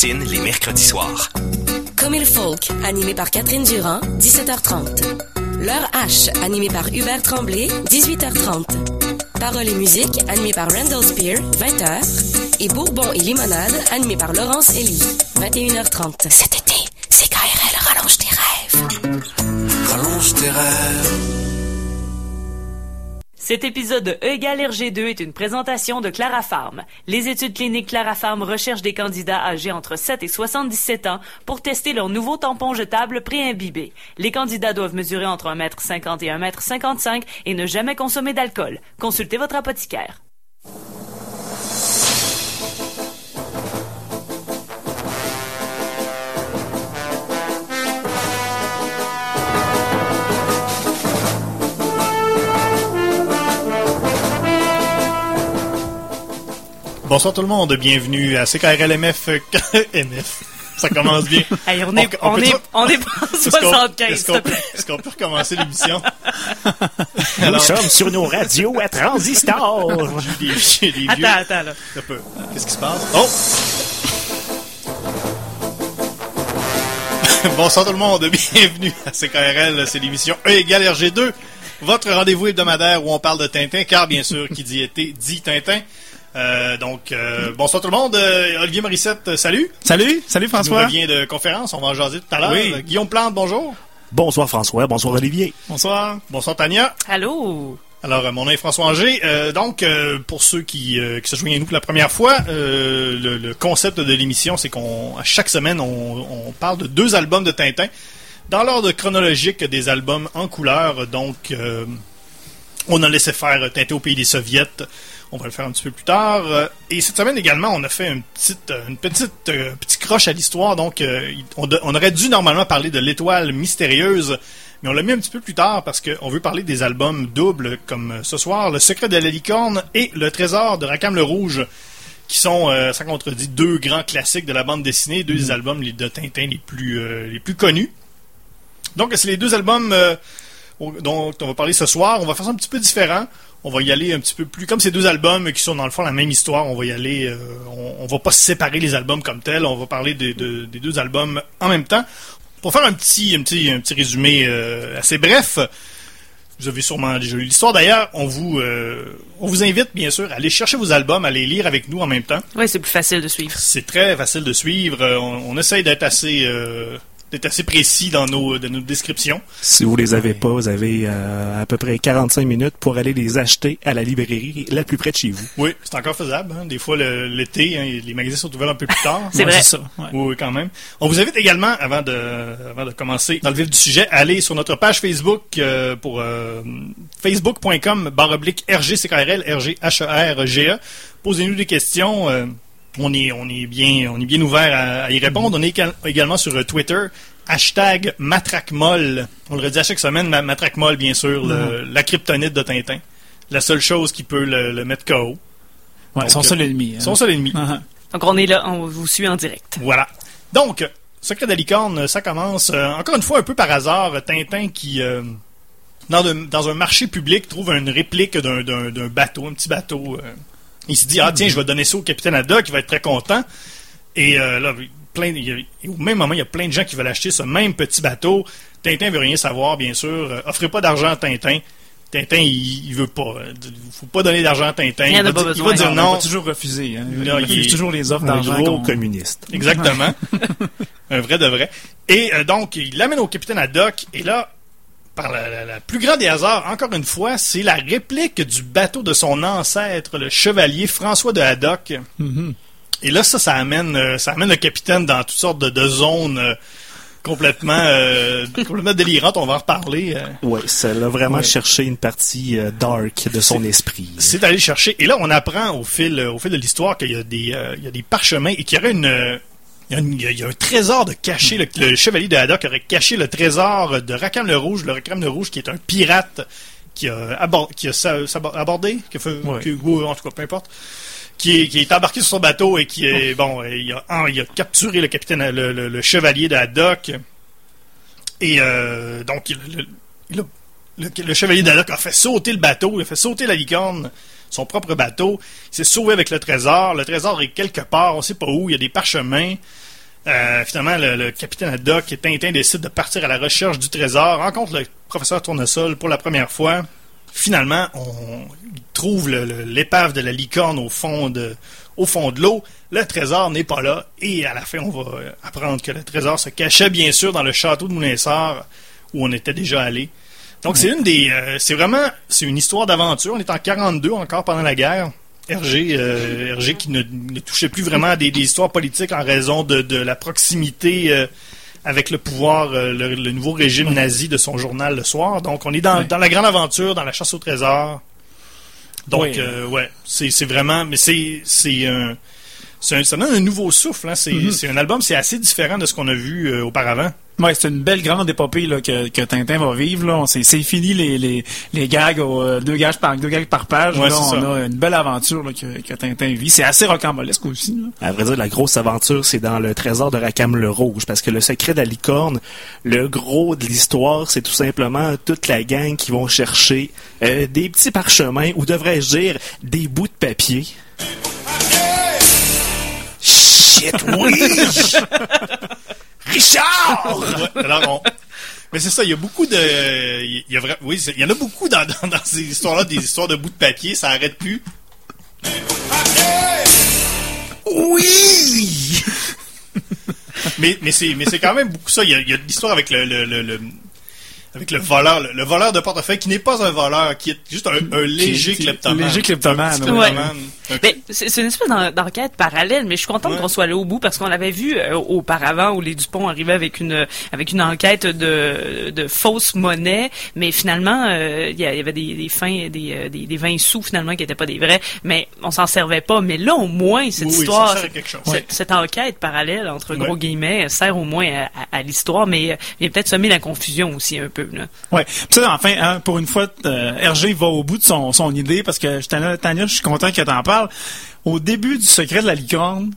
Les mercredis soirs. Comme il folk, animé par Catherine Durand, 17h30. L'heure H, animé par Hubert Tremblay, 18h30. Paroles et musique, animé par Randall Spear, 20h. Et Bourbon et limonade, animé par Laurence Elie, 21h30. Cet été, c'est KRL Rallonge tes rêves. Rallonge tes rêves. Cet épisode de E égale RG2 est une présentation de Clara Farm. Les études cliniques Clara Farm recherchent des candidats âgés entre 7 et 77 ans pour tester leur nouveau tampon jetable pré-imbibé. Les candidats doivent mesurer entre 1m50 et 1m55 et ne jamais consommer d'alcool. Consultez votre apothicaire. Bonsoir tout le monde, bienvenue à CKRLMF. MF. Ça commence bien. Hey, on est, on, peut- est, on est pas en Est-ce qu'on- 75, Est-ce s'il te qu'on peut, plaît? est-ce qu'on peut recommencer l'émission? Nous Alors- sommes sur nos radios à transistor. Des, des vieux. Attends, attends, là. Un peu. Qu'est-ce qui se passe? Oh! Bonsoir tout le monde, bienvenue à CKRL, c'est l'émission E égale RG2, votre rendez-vous hebdomadaire où on parle de Tintin, car bien sûr, qui dit été, dit Tintin. Euh, donc, euh, bonsoir tout le monde, Euh, Olivier Morissette, salut! Salut, salut François. revient de conférence, on va en jaser tout à l'heure. Oui. Euh, Guillaume Plante, bonjour! Bonsoir François, bonsoir Olivier. Bonsoir. Bonsoir Tania. Allô? Alors, euh, mon nom est François Anger. Euh, donc, euh, pour ceux qui, euh, qui se joignent à nous pour la première fois, euh, le, le concept de l'émission, c'est qu'on à chaque semaine, on, on parle de deux albums de Tintin dans l'ordre chronologique des albums en couleur. Donc, euh, on a laissé faire Tintin au pays des soviets. On va le faire un petit peu plus tard. Euh, Et cette semaine également, on a fait une petite, une petite, euh, petit croche à l'histoire. Donc, euh, on, de- on aurait dû normalement parler de l'étoile mystérieuse, mais on l'a mis un petit peu plus tard parce qu'on veut parler des albums doubles comme euh, ce soir, Le secret de la licorne et Le trésor de Rackham le Rouge, qui sont, euh, sans contredit, deux grands classiques de la bande dessinée, deux des albums les- de Tintin les plus, euh, les plus connus. Donc, c'est les deux albums euh, dont on va parler ce soir. On va faire ça un petit peu différent. On va y aller un petit peu plus comme ces deux albums qui sont dans le fond la même histoire. On va y aller. euh, on, on va pas séparer les albums comme tels. On va parler des, de- des deux albums en même temps. Pour faire un petit, un petit, un petit résumé euh, assez bref. Vous avez sûrement déjà lu l'histoire. D'ailleurs, on vous, euh, on vous invite bien sûr à aller chercher vos albums, à les lire avec nous en même temps. Oui, c'est plus facile de suivre. C'est très facile de suivre. On, on essaye d'être assez, d'être assez précis dans nos, dans nos descriptions. Si vous les avez pas, vous avez euh, à peu près 45 minutes pour aller les acheter à la librairie la plus près de chez vous. Oui, c'est encore faisable. hein. Des fois, le- l'été, hein, les magasins sont ouverts un peu plus tard. C'est vrai. ça. ouais. Oui, oui, quand même. On vous invite également, avant de, avant de commencer dans le vif du sujet, à aller sur notre page Facebook euh, pour euh, facebook.com barre oblique RGCKRL, R-G-H-E-R-G-E. Posez-nous des questions. On est, on est bien, on est bien ouvert à, à y répondre. On est égal- également sur euh, Twitter. Hashtag matraquemolle. On le redit à chaque semaine, ma- matraquemolle, bien sûr, le- la kryptonite de Tintin. La seule chose qui peut le, le mettre KO. Ouais, Donc, son euh, seul ennemi. hein. Son seul ennemi. Ah, Donc, on est là, on vous suit en direct. Voilà. Donc, Secret de licorne, ça commence euh, encore une fois un peu par hasard. Tintin qui, euh, dans, de- dans un marché public, trouve une réplique d'un- d'un d'un bateau, un petit bateau. euh. Il se dit, ah tiens, je vais donner ça au capitaine Haddock, il va être très content. Et euh, là, plein, il y a- et au même moment, il y a plein de gens qui veulent acheter ce même petit bateau. Tintin veut rien savoir, bien sûr. Euh, offrez pas d'argent à Tintin. Tintin, il, il veut pas. euh, faut pas donner d'argent à Tintin. Il Il va, dire, il besoin. va dire on non. va toujours refuser. Hein. Il Non, il refuse est- toujours les offres Un d'argent. gros qu'on- communiste. Exactement. un vrai de vrai. Et euh, donc, il l'amène au capitaine Haddock. Et là, par la plus grande des hasards, encore une fois, c'est la réplique du bateau de son ancêtre, le chevalier François de Haddock. Mhm. Et là, ça, ça amène, euh, ça amène le capitaine dans toutes sortes de, de zones euh, complètement, euh, complètement délirantes. On va en reparler. euh. Ouais, ça l'a vraiment Ouais. cherché une partie euh, dark de son esprit. C'est d'aller chercher. Et là, on apprend au fil, au fil de l'histoire qu'il y a des, il y a des parchemins et qu'il y aurait une, il y, a y y un trésor de caché. Le, le chevalier de Haddock aurait caché le trésor de Rackham le Rouge. Le Rackham le Rouge qui est un pirate qui a, qui a abordé, qui a fait, Ouais. qui- ou, en tout cas, peu importe. Qui est, qui est embarqué sur son bateau et qui est bon, il a, il a capturé le capitaine, le, le- le chevalier de Haddock. Et euh, donc, il- le, le- le- chevalier a fait sauter le bateau, il a fait sauter la licorne, son propre bateau. Il s'est sauvé avec le trésor. Le trésor est quelque part, on sait pas où. Il y a des parchemins. Euh, finalement, le, capitaine Haddock et Tintin décident de partir à la recherche du trésor, rencontrent le professeur Tournesol pour la première fois. Finalement, on trouve l'épave de la licorne au fond de, au fond de l'eau. Le trésor n'est pas là. Et à la fin, on va apprendre que le trésor se cachait bien sûr dans le château de Moulinsart où on était déjà allé. Donc c'est une des, euh, c'est vraiment, c'est une histoire d'aventure. On est en 42 encore pendant la guerre. Hergé, euh, Hergé qui ne, ne touchait plus vraiment à des, des histoires politiques en raison de, de la proximité euh, avec le pouvoir, euh, le, le nouveau régime nazi de son journal le soir. Donc on est dans, Ouais. dans la grande aventure, dans la chasse au trésor. Donc Oui. ouais, c'est vraiment, mais c'est c'est un, ça donne un nouveau souffle. Hein. C'est Mhm. c'est un album, c'est assez différent de ce qu'on a vu auparavant. Ouais, c'est une belle grande épopée là, que, que Tintin va vivre. Là. On- C'est, c'est fini les, les, les gags, au, euh, deux, gags par, deux gags par page. Ouais, là, on ça. a une belle aventure là, que, que Tintin vit. C'est assez rocambolesque aussi. Là. À vrai dire, la grosse aventure, c'est dans le trésor de Rackham le Rouge, parce que le secret de la licorne, le gros de l'histoire, c'est tout simplement toute la gang qui vont chercher euh, des petits parchemins, ou devrais-je dire, des bouts de papier. Shit, oui! Richard! Ouais, alors on- Mais c'est ça, il y a beaucoup de. Il y, a vra- Oui, il y en a beaucoup dans, dans, dans ces histoires-là, des histoires de bouts de papier, ça arrête plus. Oui! Mais, mais c'est mais c'est quand même beaucoup ça. Il y a, il y a de l'histoire avec le, le, le, le- avec le voleur, le, le voleur de portefeuille qui n'est pas un voleur, qui est juste un, un léger kleptomane. léger kleptomane, ouais. Ben, c'est c'est une espèce d'en- d'enquête parallèle, mais je suis contente Ouais. qu'on soit allé au bout parce qu'on l'avait vu euh, auparavant où les Dupont arrivaient avec une avec une enquête de, de fausse monnaie, mais finalement euh, il y, avait des, des fins des, euh, des, des 20 sous finalement qui étaient pas des vrais, mais on s'en servait pas. Mais là au moins cette Oui, histoire, ça sert à quelque chose. cette, Ouais. cette enquête parallèle entre gros Ouais. guillemets sert au moins à, à- à l'histoire, mais vient peut-être semer la confusion aussi un peu. Là. Ouais. Puis ça, enfin, hein, pour une fois, euh, Hergé va au bout de son, son idée parce que Tania, je suis content que t'en parles. Au début du secret de la licorne,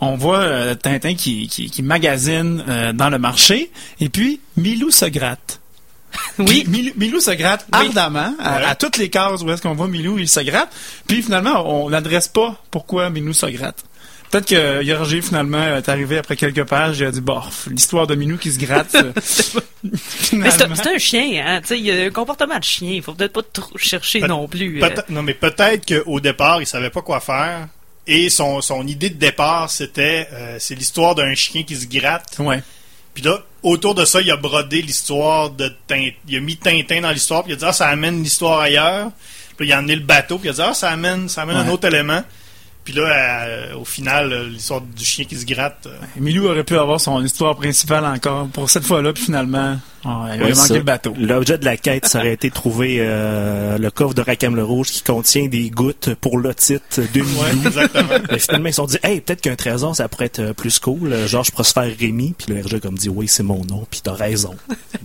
on voit euh, Tintin qui, qui, qui magasine euh, dans le marché et puis Milou se gratte. Oui. Milou, Milou se gratte Oui. ardemment à, Ouais. à toutes les cases où est-ce qu'on voit Milou, il se gratte. Puis finalement, on n'adresse pas pourquoi Milou se gratte. Peut-être que Hergé, finalement, est arrivé après quelques pages et a dit, bof, l'histoire de Milou qui se gratte. euh, Mais c'est un- chien, hein. Tu sais, il y a un comportement de chien. Il faut peut-être pas trop chercher non plus. euh. Non, mais peut-être qu'au départ, il savait pas quoi faire. Et son, son idée de départ, c'était euh, c'est l'histoire d'un chien qui se gratte. Ouais. Puis là, autour de ça, il a brodé l'histoire de Tintin. Il a mis Tintin dans l'histoire, puis il a dit Ah, ça amène l'histoire ailleurs. Puis là, il a emmené le bateau, puis il a dit Ah, ça amène, ça amène un autre élément. Puis là, euh, au final, euh, l'histoire du chien qui se gratte. euh, Milou aurait pu avoir son histoire principale encore pour cette fois-là, puis finalement, oh, il Ouais, a manqué le bateau. L'objet de la quête, ça aurait été de trouver euh, le coffre de Rackham le Rouge qui contient des gouttes pour l'otite de Milou. Ouais, exactement. Mais finalement, ils se sont dit, hey, peut-être qu'un trésor, ça pourrait être plus cool. Genre, je Prosper Rémi. Puis le RG comme dit, oui, c'est mon nom. Puis t'as raison.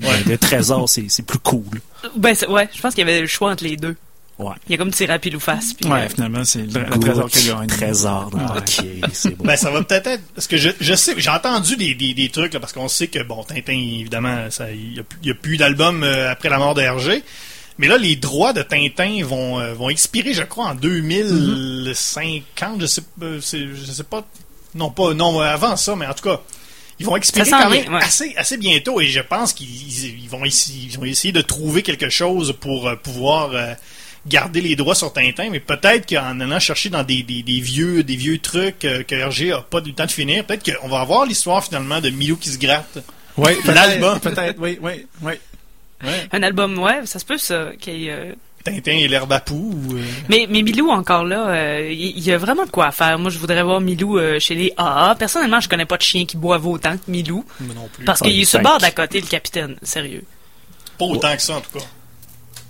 Ouais, le trésor, c'est c'est plus cool. Ben, c'est- ouais, je pense qu'il y avait le choix entre les deux. Ouais. Il y a comme tiré à pile ou face. puis, Ouais, euh, finalement, c'est le, le trésor qui a gagné. Trésor. Ouais. Ok, c'est bon. Ben, ça va peut-être être. Parce que je, je sais, j'ai entendu des, des, des trucs, là, parce qu'on sait que, bon, Tintin, évidemment, ça- il n'y a, plus- il y a plus d'album euh, après la mort de Hergé. Mais là, les droits de Tintin vont, euh, vont expirer, je crois, en 2050. Je sais, euh, je sais pas. Non, pas. Non, avant ça, mais en tout cas. Ils vont expirer quand même ouais. assez, assez bientôt et je pense qu'ils ils- ils vont, essayer, ils vont essayer de trouver quelque chose pour euh, pouvoir euh, garder les droits sur Tintin, mais peut-être qu'en allant chercher dans des, des, des vieux des vieux trucs euh, que Hergé a pas le temps de finir, peut-être qu'on va avoir l'histoire finalement de Milou qui se gratte. Ouais, L'album. peut-être, peut-être, oui, oui, oui. Un album, ouais, ça se peut, ça. euh, Tintin et l'herbe à poux. ou, euh, Mais, mais Milou, encore là, il y, a vraiment de quoi à faire. Moi, je voudrais voir Milou euh, chez les AA. Personnellement, je connais pas de chien qui boive autant que Milou. moi non plus. Parce Ah, qu'il il se barre d'à côté, le capitaine. Sérieux. Pas autant que ça en tout cas.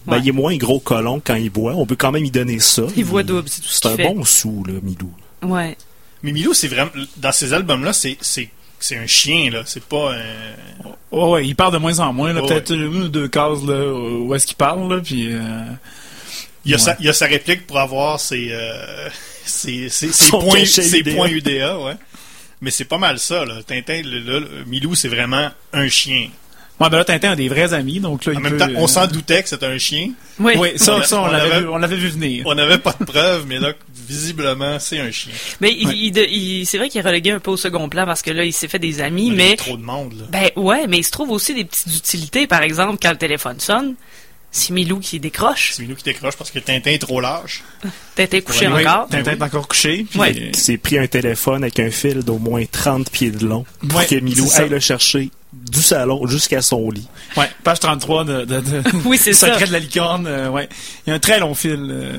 Ben, Ouais. il est moins gros colon quand il boit. On peut quand même y donner ça. Il voit double, c'est un fait. bon sou, là, Milou. Ouais. Mais Milou, c'est vraiment dans ces albums-là, c'est c'est c'est un chien là, c'est pas un Ouais, ouais, il parle de moins en moins, là, peut-être une ou deux cases, là, où est-ce qu'il parle, là, puis... euh, Il y, a Ouais. sa, il y a sa réplique pour avoir ses, euh, ses, ses, ses Son points, ses UDA. points UDA, ouais. Mais c'est pas mal ça, là. Tintin, le, le- le- Milou, c'est vraiment un chien. Ouais, ben là, Tintin a des vrais amis, donc là, En il même peut, temps, on euh, s'en doutait que c'était un chien. Oui. Oui, ça, On a- ça, on on l'avait avait- vu, on l'avait vu venir. On n'avait pas de preuves, mais là, visiblement, c'est un chien. Mais il, il il- c'est vrai qu'il est relégué un peu au second plan parce que là, il s'est fait des amis, Il y a mais trop de monde, là. ben ouais, mais il se trouve aussi des petites utilités. Par exemple, quand le téléphone sonne, c'est Milou qui décroche. C'est Milou qui décroche parce que Tintin est trop large. T'étais couché Oui, encore. Tintin est encore couché. puis, Ouais. euh, qui s'est pris un téléphone avec un fil d'au moins 30 pieds de long pour Ouais, que Milou aille le chercher du salon jusqu'à son lit. Ouais, page 33 de, de, de Oui, c'est ça. Secret de la licorne. euh, ouais. Il y a un très long fil euh,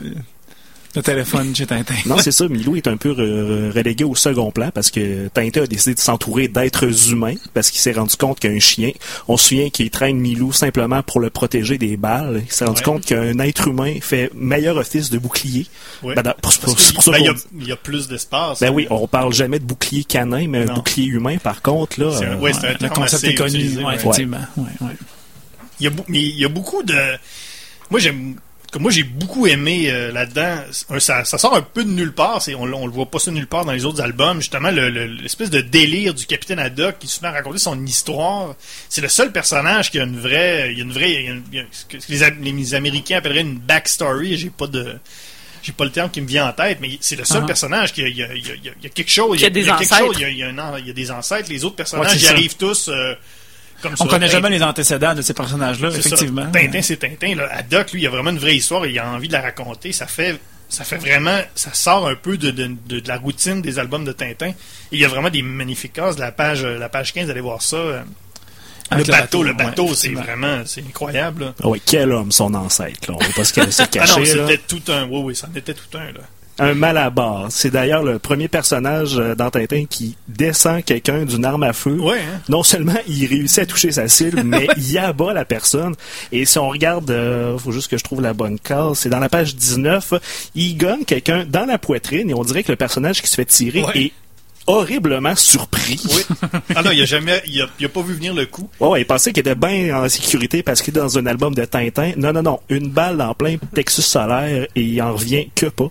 de téléphone chez Tintin. Non, c'est ça, Milou est un peu re- relégué au second plan parce que Tintin a décidé de s'entourer d'êtres humains parce qu'il s'est rendu compte qu'un chien, on se souvient qu'il traîne Milou simplement pour le protéger des balles. Il s'est rendu Ouais. compte qu'un être humain fait meilleur office de bouclier. Ouais. Ben, pour- pour- ben, il y, a- il y a plus d'espace. Ben oui, on parle jamais de bouclier canin, mais Non. un bouclier humain, par contre, là. C'est un- euh, ouais, c'est un Le concept assez est connu, utilisé, ouais, ouais. effectivement. Ouais, ouais. Il y a, il y a beaucoup de. Moi, j'aime. Comme moi, j'ai beaucoup aimé euh, là-dedans. Ça, ça sort un peu de nulle part. C'est, on, on le voit pas ça nulle part dans les autres albums. Justement, le- le- l'espèce de délire du capitaine Haddock qui se met à raconter son histoire. C'est le seul personnage qui a une vraie. Il y a une vraie. il y a une- il y a ce que les, Am- les Américains appelleraient une backstory. J'ai pas de. J'ai pas le terme qui me vient en tête, mais c'est le seul Ah. personnage qui a, il y a- il y a- quelque chose. Qui a des il y a quelque ancêtres. chose, il y a- des ancêtres. Les autres personnages, Ouais, ils arrivent tous euh, comme. On connaît Tintin- jamais les antécédents de ces personnages-là, effectivement. ça. Tintin, c'est Tintin. Là. Haddock, lui, il a vraiment une vraie histoire et il a envie de la raconter. Ça fait, ça fait vraiment, ça sort un peu de, de, de- de la routine des albums de Tintin. Et il y a vraiment des magnifiques cases. La page, la page 15, allez voir ça. euh, le bateau, le ouais, bateau, c'est vraiment, c'est incroyable. là. Ah ouais, quel homme, son ancêtre, là. On va pas se se Ah cacher, non, c'était tout un, oui, oui, ça en était tout un, là. Un malabar. C'est d'ailleurs le premier personnage euh, dans Tintin qui descend quelqu'un d'une arme à feu. Ouais, hein? Non seulement il réussit à toucher sa cible, mais il abat la personne. Et si on regarde, euh, faut juste que je trouve la bonne case, c'est dans la page 19, il gagne quelqu'un dans la poitrine et on dirait que le personnage qui se fait tirer Ouais. est horriblement surpris. Oui. Ah non, il a jamais, il a, il a pas vu venir le coup. Ouais, ouais, il pensait qu'il était bien en sécurité parce qu'il est dans un album de Tintin. Non, non, non. Une balle dans plein plexus solaire et il en revient que pas.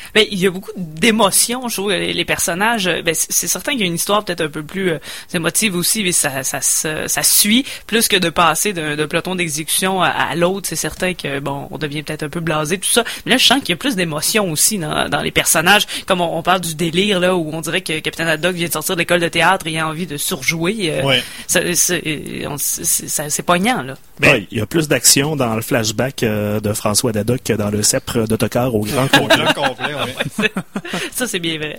Ben, il y a beaucoup d'émotions, je trouve, les, les personnages. euh, Ben, c'est certain qu'il y a une histoire peut-être un peu plus euh, émotive aussi, mais ça, ça, se- ça suit plus que de passer d'un peloton d'exécution à, à l'autre. C'est certain que bon, on devient peut-être un peu blasé tout ça. Mais là, je sens qu'il y a plus d'émotions aussi dans, dans les personnages. Comme on, on parle du délire là, où on dirait que Capitaine Haddock vient de sortir de l'école de théâtre et a envie de surjouer. euh, Ouais. ça- c'est on- c'est- ça- c'est poignant là. Ben- Ouais, il y a plus d'action dans le flashback euh, de François Dadoc que dans le sceptre d'autocar au grand complet, ouais. Ça, c'est bien vrai.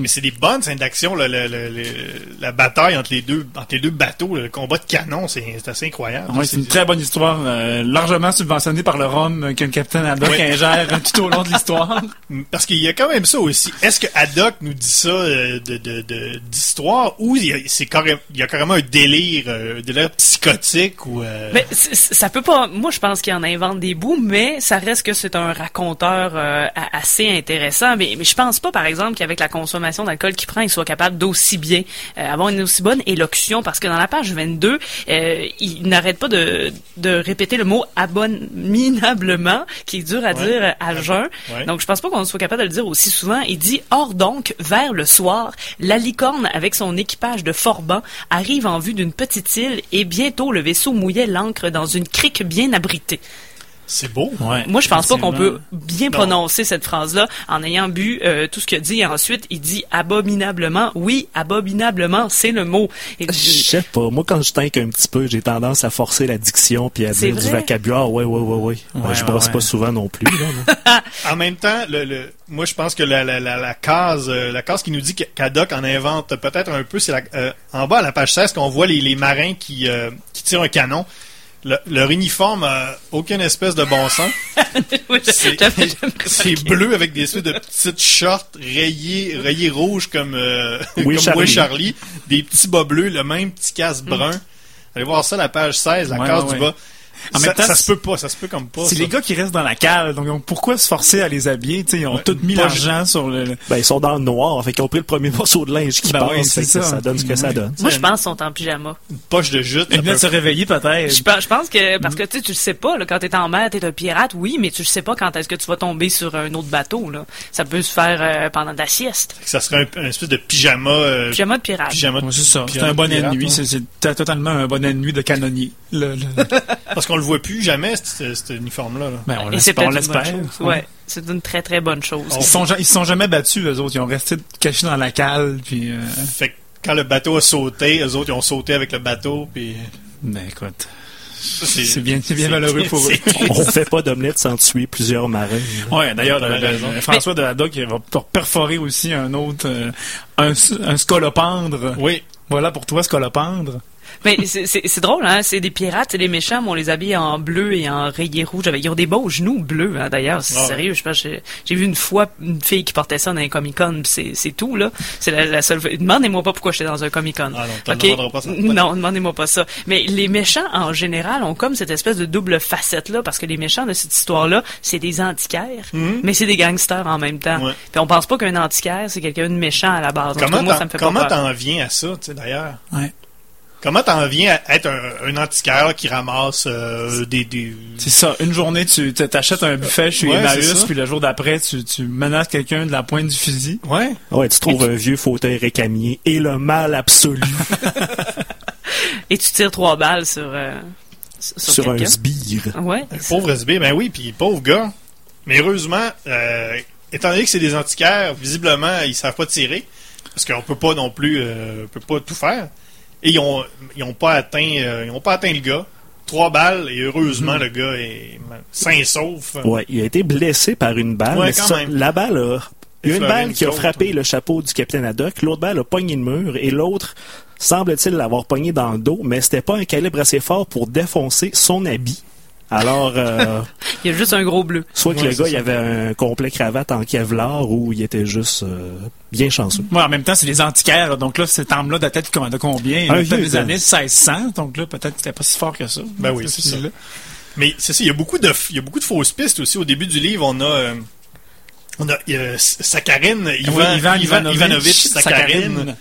Mais c'est- des bonnes scènes d'action, la bataille entre les deux, entre les deux bateaux, le combat de canon, c'est assez incroyable. Ouais, c'est une très bonne histoire, euh, largement subventionnée par le rhum euh, que le capitaine Haddock Ouais. ingère tout au long de l'histoire. Parce qu'il y a quand même ça aussi. Est-ce que Haddock nous dit ça euh, de de- de- d'histoire ou il y a, c'est carrément, il y a carrément un délire, un délire psychotique ou euh, Mais ça peut pas. Moi, je pense qu'il en invente des bouts, mais ça reste que c'est un raconteur euh, assez intéressant. Mais, mais je pense pas, par exemple, qu'avec la consommation d'alcool qu'il prend, il soit capable d'aussi bien euh, avoir une aussi bonne élocution, parce que dans la page 22, euh, il n'arrête pas de, de répéter le mot abominablement, qui est dur à Ouais. dire à jeun. Ouais. Donc, je pense pas qu'on soit capable de le dire aussi souvent. Il dit Or donc, vers le soir, la licorne, avec son équipage de forbans, arrive en vue d'une petite île et bientôt le vaisseau mouillait l'ancre dans une crique bien abritée. C'est beau. Ouais, Moi, je pense pas qu'on peut bien Non. prononcer cette phrase-là en ayant bu euh, tout ce qu'il a dit. Et ensuite, il dit abominablement. Oui, abominablement, c'est le mot. Et Je sais pas. Moi, quand je tank un petit peu, j'ai tendance à forcer la diction puis à dire du vocabulaire. Ouais, ouais, ouais, ouais. Ben, Ouais, je brosse ouais. pas souvent non plus. Là. En même temps, le, le- moi je pense que la, la, la, la case, euh, la case qui nous dit que- qu'Haddock en invente peut-être un peu, c'est la- euh, en bas à la page 16 qu'on voit les, les marins qui, euh, qui tirent un canon. Le- leur uniforme a aucune espèce de bon sens. Oui, C'est bleu avec des espèces de petites shorts rayées, rayées rouges comme, euh, Oui, comme Charlie. Way Charlie. Des petits bas bleus, le même petit casque brun. Allez voir ça, la page 16, la Ouais, case ouais, du bas. En ça, même temps, ça se peut pas, ça se peut comme pas. C'est les gars qui restent dans la cale, donc, donc pourquoi se forcer à les habiller? Tu sais, ils ont Ouais, tout mis l'argent sur le... Ben, ils sont dans le noir, fait qu'ils ont pris le premier morceau de linge qui Ben passe, oui, ça. ça. donne ce que ça donne. Moi, je pense qu'ils sont en pyjama. Une poche de jute. Ils peut- se réveiller peut-être. Je pense, je pense que, parce que tu sais, tu le sais pas, là, quand t'es en mer, t'es un pirate, oui, mais tu le sais pas quand est-ce que tu vas tomber sur un autre bateau, là. Ça peut se faire euh, pendant de la sieste. Ça serait un, un espèce de pyjama. euh, Pyjama de pirate. pyjama de- Ouais, c'est ça. C'est un bonnet de nuit. hein. C'est totalement un bonnet de nuit de canonnier. Le, le- Parce qu'on le voit plus jamais, cet, uniforme-là. là. Ben, on l'espère. Ouais. C'est une très très bonne chose. Ils se sont, ils jamais battus, eux autres. Ils ont resté cachés dans la cale, puis... euh, Fait que quand le bateau a sauté, eux autres, ils ont sauté avec le bateau, puis... Ben, écoute... C'est bien, c'est bien malheureux pour eux. On fait pas d'omelette sans tuer plusieurs marins. Ouais, d'ailleurs, le François de Haddock il va per- perforer aussi un autre, euh, un, un scolopendre. Oui. Voilà pour toi, scolopendre. Mais c'est- c'est c'est drôle, hein. C'est des pirates, c'est des méchants, mais on les habille en bleu et en rayé rouge. Avec, ils ont des beaux genoux bleus, hein, d'ailleurs. C'est Ah ouais. sérieux. Je pense que j'ai- j'ai vu une fois une fille qui portait ça dans un Comic Con. C'est c'est tout, là. C'est la, la seule. fois- Demandez-moi pas pourquoi j'étais dans un Comic Con. Ah non, pas ça. Non, demandez-moi pas ça. Mais les méchants, en général, ont comme cette espèce de double facette-là, parce que les méchants de cette histoire-là, c'est des antiquaires, mais c'est des gangsters en même temps. Mhm. Ouais. Puis on pense pas qu'un antiquaire, c'est quelqu'un de méchant à la base. Comment moi, t'en- ça me fait comment pas peur. t'en viens à ça, tu sais, d'ailleurs? Ouais. Comment t'en viens à être un, un antiquaire qui ramasse euh, des... des... C'est ça. Une journée, tu t'achètes un buffet chez Ouais, Emmaüs, puis le jour d'après, tu, tu menaces quelqu'un de la pointe du fusil. Ouais. Ouais, tu trouves un vieux fauteuil récamier et le mal absolu Et tu tires trois balles sur, euh, sur, sur un sbire. Ouais. Un pauvre SB, ben oui, puis pauvre gars. Mais heureusement, euh, étant donné que c'est des antiquaires, visiblement, ils savent pas tirer. Parce qu'on peut pas non plus, euh, on peut pas tout faire. Et ils ont, ils ont pas atteint, euh, ils ont pas atteint le gars. Trois balles, et heureusement, le gars est sain et sauf. Ouais, il a été blessé par une balle. Ouais, mais quand ça, même. la balle a. Il y a une balle qui a frappé ouais. le chapeau du capitaine Haddock, l'autre balle a pogné le mur et l'autre semble-t-il l'avoir pogné dans le dos, mais c'était pas un calibre assez fort pour défoncer son habit. Alors, euh, Il y a juste un gros bleu. soit que Ouais, le gars il avait un complet cravate en Kevlar ou il était juste euh, bien chanceux. Ouais, en même temps, c'est les antiquaires. là. Donc là, cet arme-là date peut-être de combien? Un des années 1600. Donc là, peut-être que c'était pas si fort que ça. Ben oui, Ce c'est ça. Mais c'est ça, il y a beaucoup de, il y a beaucoup de fausses pistes aussi. Au début du livre, on a, euh, on a euh, Sakharine, Ivan, Oui, Ivan Ivan- Ivanovitch, Ivanovitch Sakharine.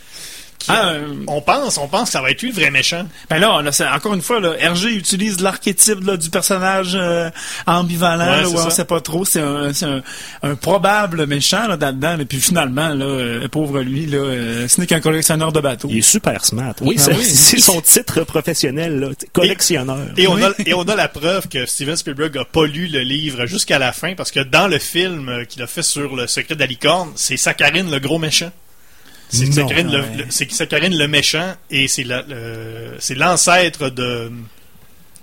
Qui- Ah, euh, on pense, on pense que ça va être lui le vrai méchant. Ben là, encore une fois, là, Hergé utilise l'archétype là, du personnage euh, ambivalent, Ouais, là, où on sait pas trop. C'est un, c'est un, un probable méchant là, là-dedans. Et puis finalement, là, euh, pauvre lui, là, euh, ce n'est qu'un collectionneur de bateaux. Il est super smart. Oui, Ah c'est oui. c'est son titre professionnel, là, collectionneur. Et on, Oui. a, et on a la preuve que Steven Spielberg a pas lu le livre jusqu'à la fin, parce que dans le film euh, qu'il a fait sur le secret de la licorne, c'est Sakharine le gros méchant. C'est Non, Sakharine, le, méchant, et c'est l'ancêtre de...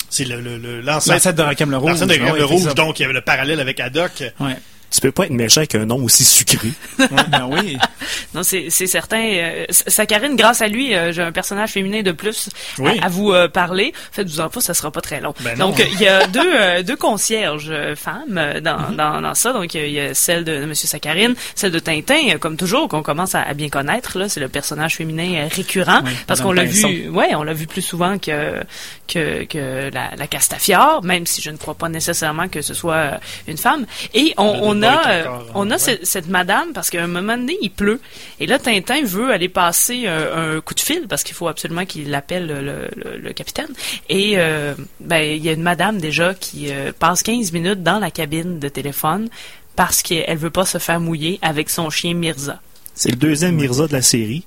C'est le, le, le- l'ancêtre de Rakam le Rouge. l'ancêtre de le Rouge, donc il y avait le parallèle avec Haddock. Ouais. Tu peux pas être méchant avec un nom aussi sucré. ben oui. Non, c'est c'est certain. Euh, Sakharine, grâce à lui, euh, j'ai un personnage féminin de plus Oui. à, à vous euh, parler. Faites-vous en pas, ça sera pas très long. Ben non. Donc, il y a deux, euh, deux concierges euh, femmes dans, Mm-hmm. dans, dans ça. Donc, il y a celle de, de Monsieur Sakharine, celle de Tintin, comme toujours, qu'on commence à, à bien connaître. Là, c'est le personnage féminin euh, récurrent Oui, parce qu'on l'a vu. Ouais, on l'a vu plus souvent que que, que la, la Castafiore, même si je ne crois pas nécessairement que ce soit une femme. Et on, on débat a, euh, on a ouais. cette, cette madame parce qu'à un moment donné il pleut et là Tintin veut aller passer un coup de fil parce qu'il faut absolument qu'il appelle le, le- le capitaine et euh, ben il y a une madame déjà qui euh, passe 15 minutes dans la cabine de téléphone parce qu'elle veut pas se faire mouiller avec son chien Mirza. C'est le deuxième Mirza de la série.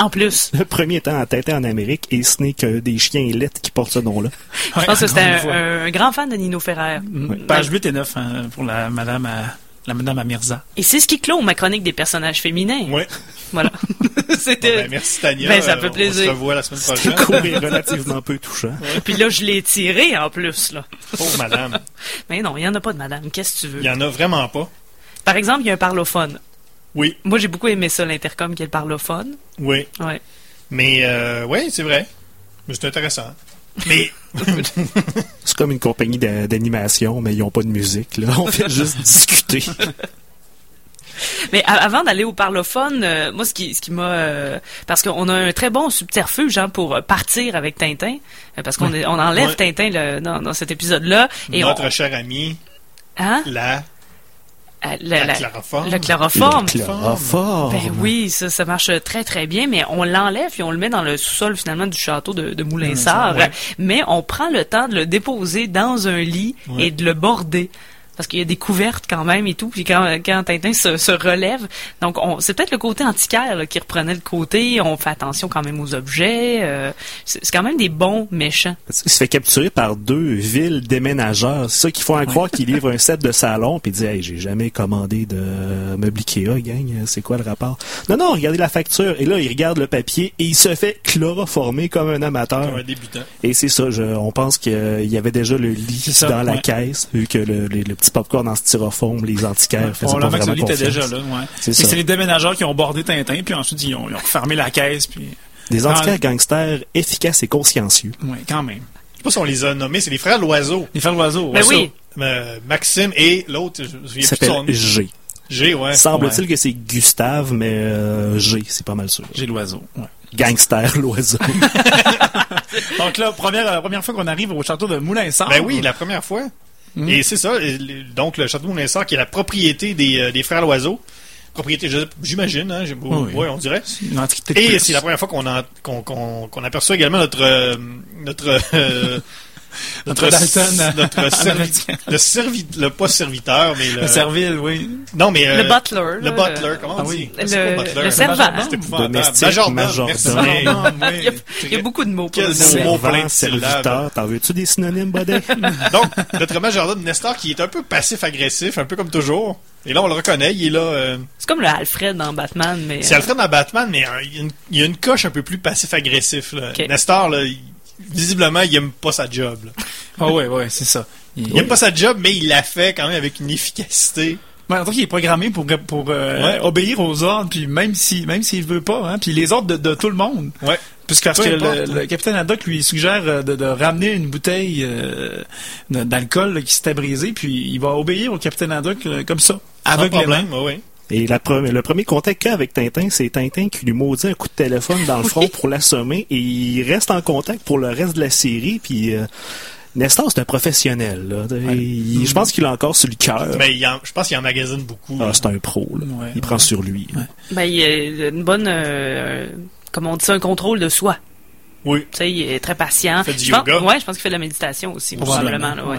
En plus, Le premier étant Tintin en Amérique et ce n'est que des chiens lettres qui portent ce nom-là. je pense que c'était un, un grand fan de Nino Ferrer. Page 8 et 9 hein, pour la madame à, la madame à Mirza. Et c'est ce qui clôt ma chronique des personnages féminins. Ouais. Voilà. C'était. Bon, ben, merci Tania. Ben, ça fait Euh, plaisir. On se revoit la semaine Le prochaine. cours est relativement peu touchant. Puis là, je l'ai tiré en plus là. Pauvre madame. Mais non, il y en a pas de madame. Qu'est-ce que tu veux? Il y en a vraiment pas. Par exemple, il y a un parlophone. Oui, Moi, j'ai beaucoup aimé ça, l'intercom qui est le parlophone. oui. Ouais. Mais euh, oui, c'est vrai. Mais c'est intéressant. Mais C'est comme une compagnie d'a- d'animation, mais ils n'ont pas de musique. Là. On fait juste discuter. Mais a- avant d'aller au parlophone, euh, moi, ce qui, ce qui m'a, euh, parce qu'on a un très bon subterfuge hein, pour partir avec Tintin, euh, parce qu'on on enlève Ouais. Tintin là, dans, dans cet épisode-là, et Notre on, cher ami, hein, la, Euh, la, le, la- chloroforme. le chloroforme. Le chloroforme. Ben oui, ça, ça marche très très bien, mais on l'enlève et on le met dans le sous-sol finalement du château de, de Moulinsart. ouais. Mais on prend le temps de le déposer dans un lit Ouais. et de le border. Parce qu'il y a des couvertes quand même et tout. Puis quand, quand Tintin se, se relève, donc on, c'est peut-être le côté antiquaire là, qui reprenait le côté. On fait attention quand même aux objets. euh, c'est, c'est quand même des bons méchants. Il se fait capturer par deux villes déménageurs. C'est ça qu'il faut en croire qu'il livre un set de salon puis il dit Hey, j'ai jamais commandé de meuble Ikea, gang, c'est quoi le rapport? Non, non, regardez la facture. Et là, il regarde le papier et il se fait chloroformer comme un amateur. Comme un débutant. Et c'est ça, je- on pense qu'il y avait déjà le lit dans la caisse, vu que le, les- le petit popcorn en styrofoam, les antiquaires faisaient pas vraiment confiance. déjà là, ouais. C'est Et ça. c'est les déménageurs qui ont bordé Tintin, puis ensuite ils ont, ils ont fermé la caisse, puis Des antiquaires gangsters efficaces et consciencieux. ouais, quand même. Je sais pas si on les a nommés, c'est les frères Loiseau. Les frères l'oiseau. Ben ouais, oui. Euh, Maxime et l'autre, je me Il souviens plus de s'appelle son nom. G. G, ouais. Semble-t-il que c'est Gustave, mais euh, G, c'est pas mal sûr. ça. J'ai l'oiseau. Ouais. Gangster, l'oiseau. Donc là, première, la première fois qu'on arrive au château de Moulin-Sart. Ben oui, la première fois. Mhm. Et c'est ça. Donc, le château Moulinsart, qui est la propriété des, euh, des frères Loiseau. Propriété, j'imagine, hein, Oui. ouais, on dirait. Et c'est la première fois qu'on qu'on aperçoit également notre euh, notre euh, Notre Dalton, notre servi- américain. le servi le pas serviteur mais le, Le Serville, oui. non mais euh, le butler. le butler comment on Ah oui. dit? Le- butler? le servant. Domestique, Majordome, majordome. merci. Majordome, oui. Il y a, il y a beaucoup de mots pour Quel le mot nommer. plein de serviteur, t'en veux-tu des synonymes, Baudet? Donc, notre majordome Nestor qui est un peu passif-agressif, un peu comme toujours. Et là, on le reconnaît, il est là. euh, C'est comme le Alfred dans Batman, mais c'est Alfred dans Batman, mais euh, il y a une- il y a une coche un peu plus passif-agressif. Nestor, là, il- visiblement, il aime pas sa job. là. Ah ouais, ouais, c'est ça. Il, Il aime pas sa job, mais il la fait quand même avec une efficacité. Ouais, en tout cas, il est programmé pour, pour euh, Ouais. obéir aux ordres, puis même si même s'il veut pas, hein, puis les ordres de, de tout le monde. Ouais. Parce Peu que le, capitaine Haddock lui suggère euh, de, de ramener une bouteille euh, d'alcool qui s'était brisée, puis il va obéir au capitaine Haddock euh, comme ça, Sans aveuglément. problème, ouais, ouais. Et la pre- le premier contact qu'il a avec Tintin, c'est Tintin qui lui maudit un coup de téléphone dans le front pour l'assommer et il reste en contact pour le reste de la série. Puis euh, Nestor, c'est un professionnel. là. Il- je pense qu'il a encore sur le cœur. Mais il en- je pense qu'il emmagasine beaucoup. Ah, c'est un pro. là. Ouais, il ouais. prend sur lui. ben, il a une bonne, euh, comment on dit ça, un contrôle de soi. Oui. Tu sais, il est très patient. fait du Je pense- yoga. ouais, je pense qu'il fait de la méditation aussi, probablement. là, ouais.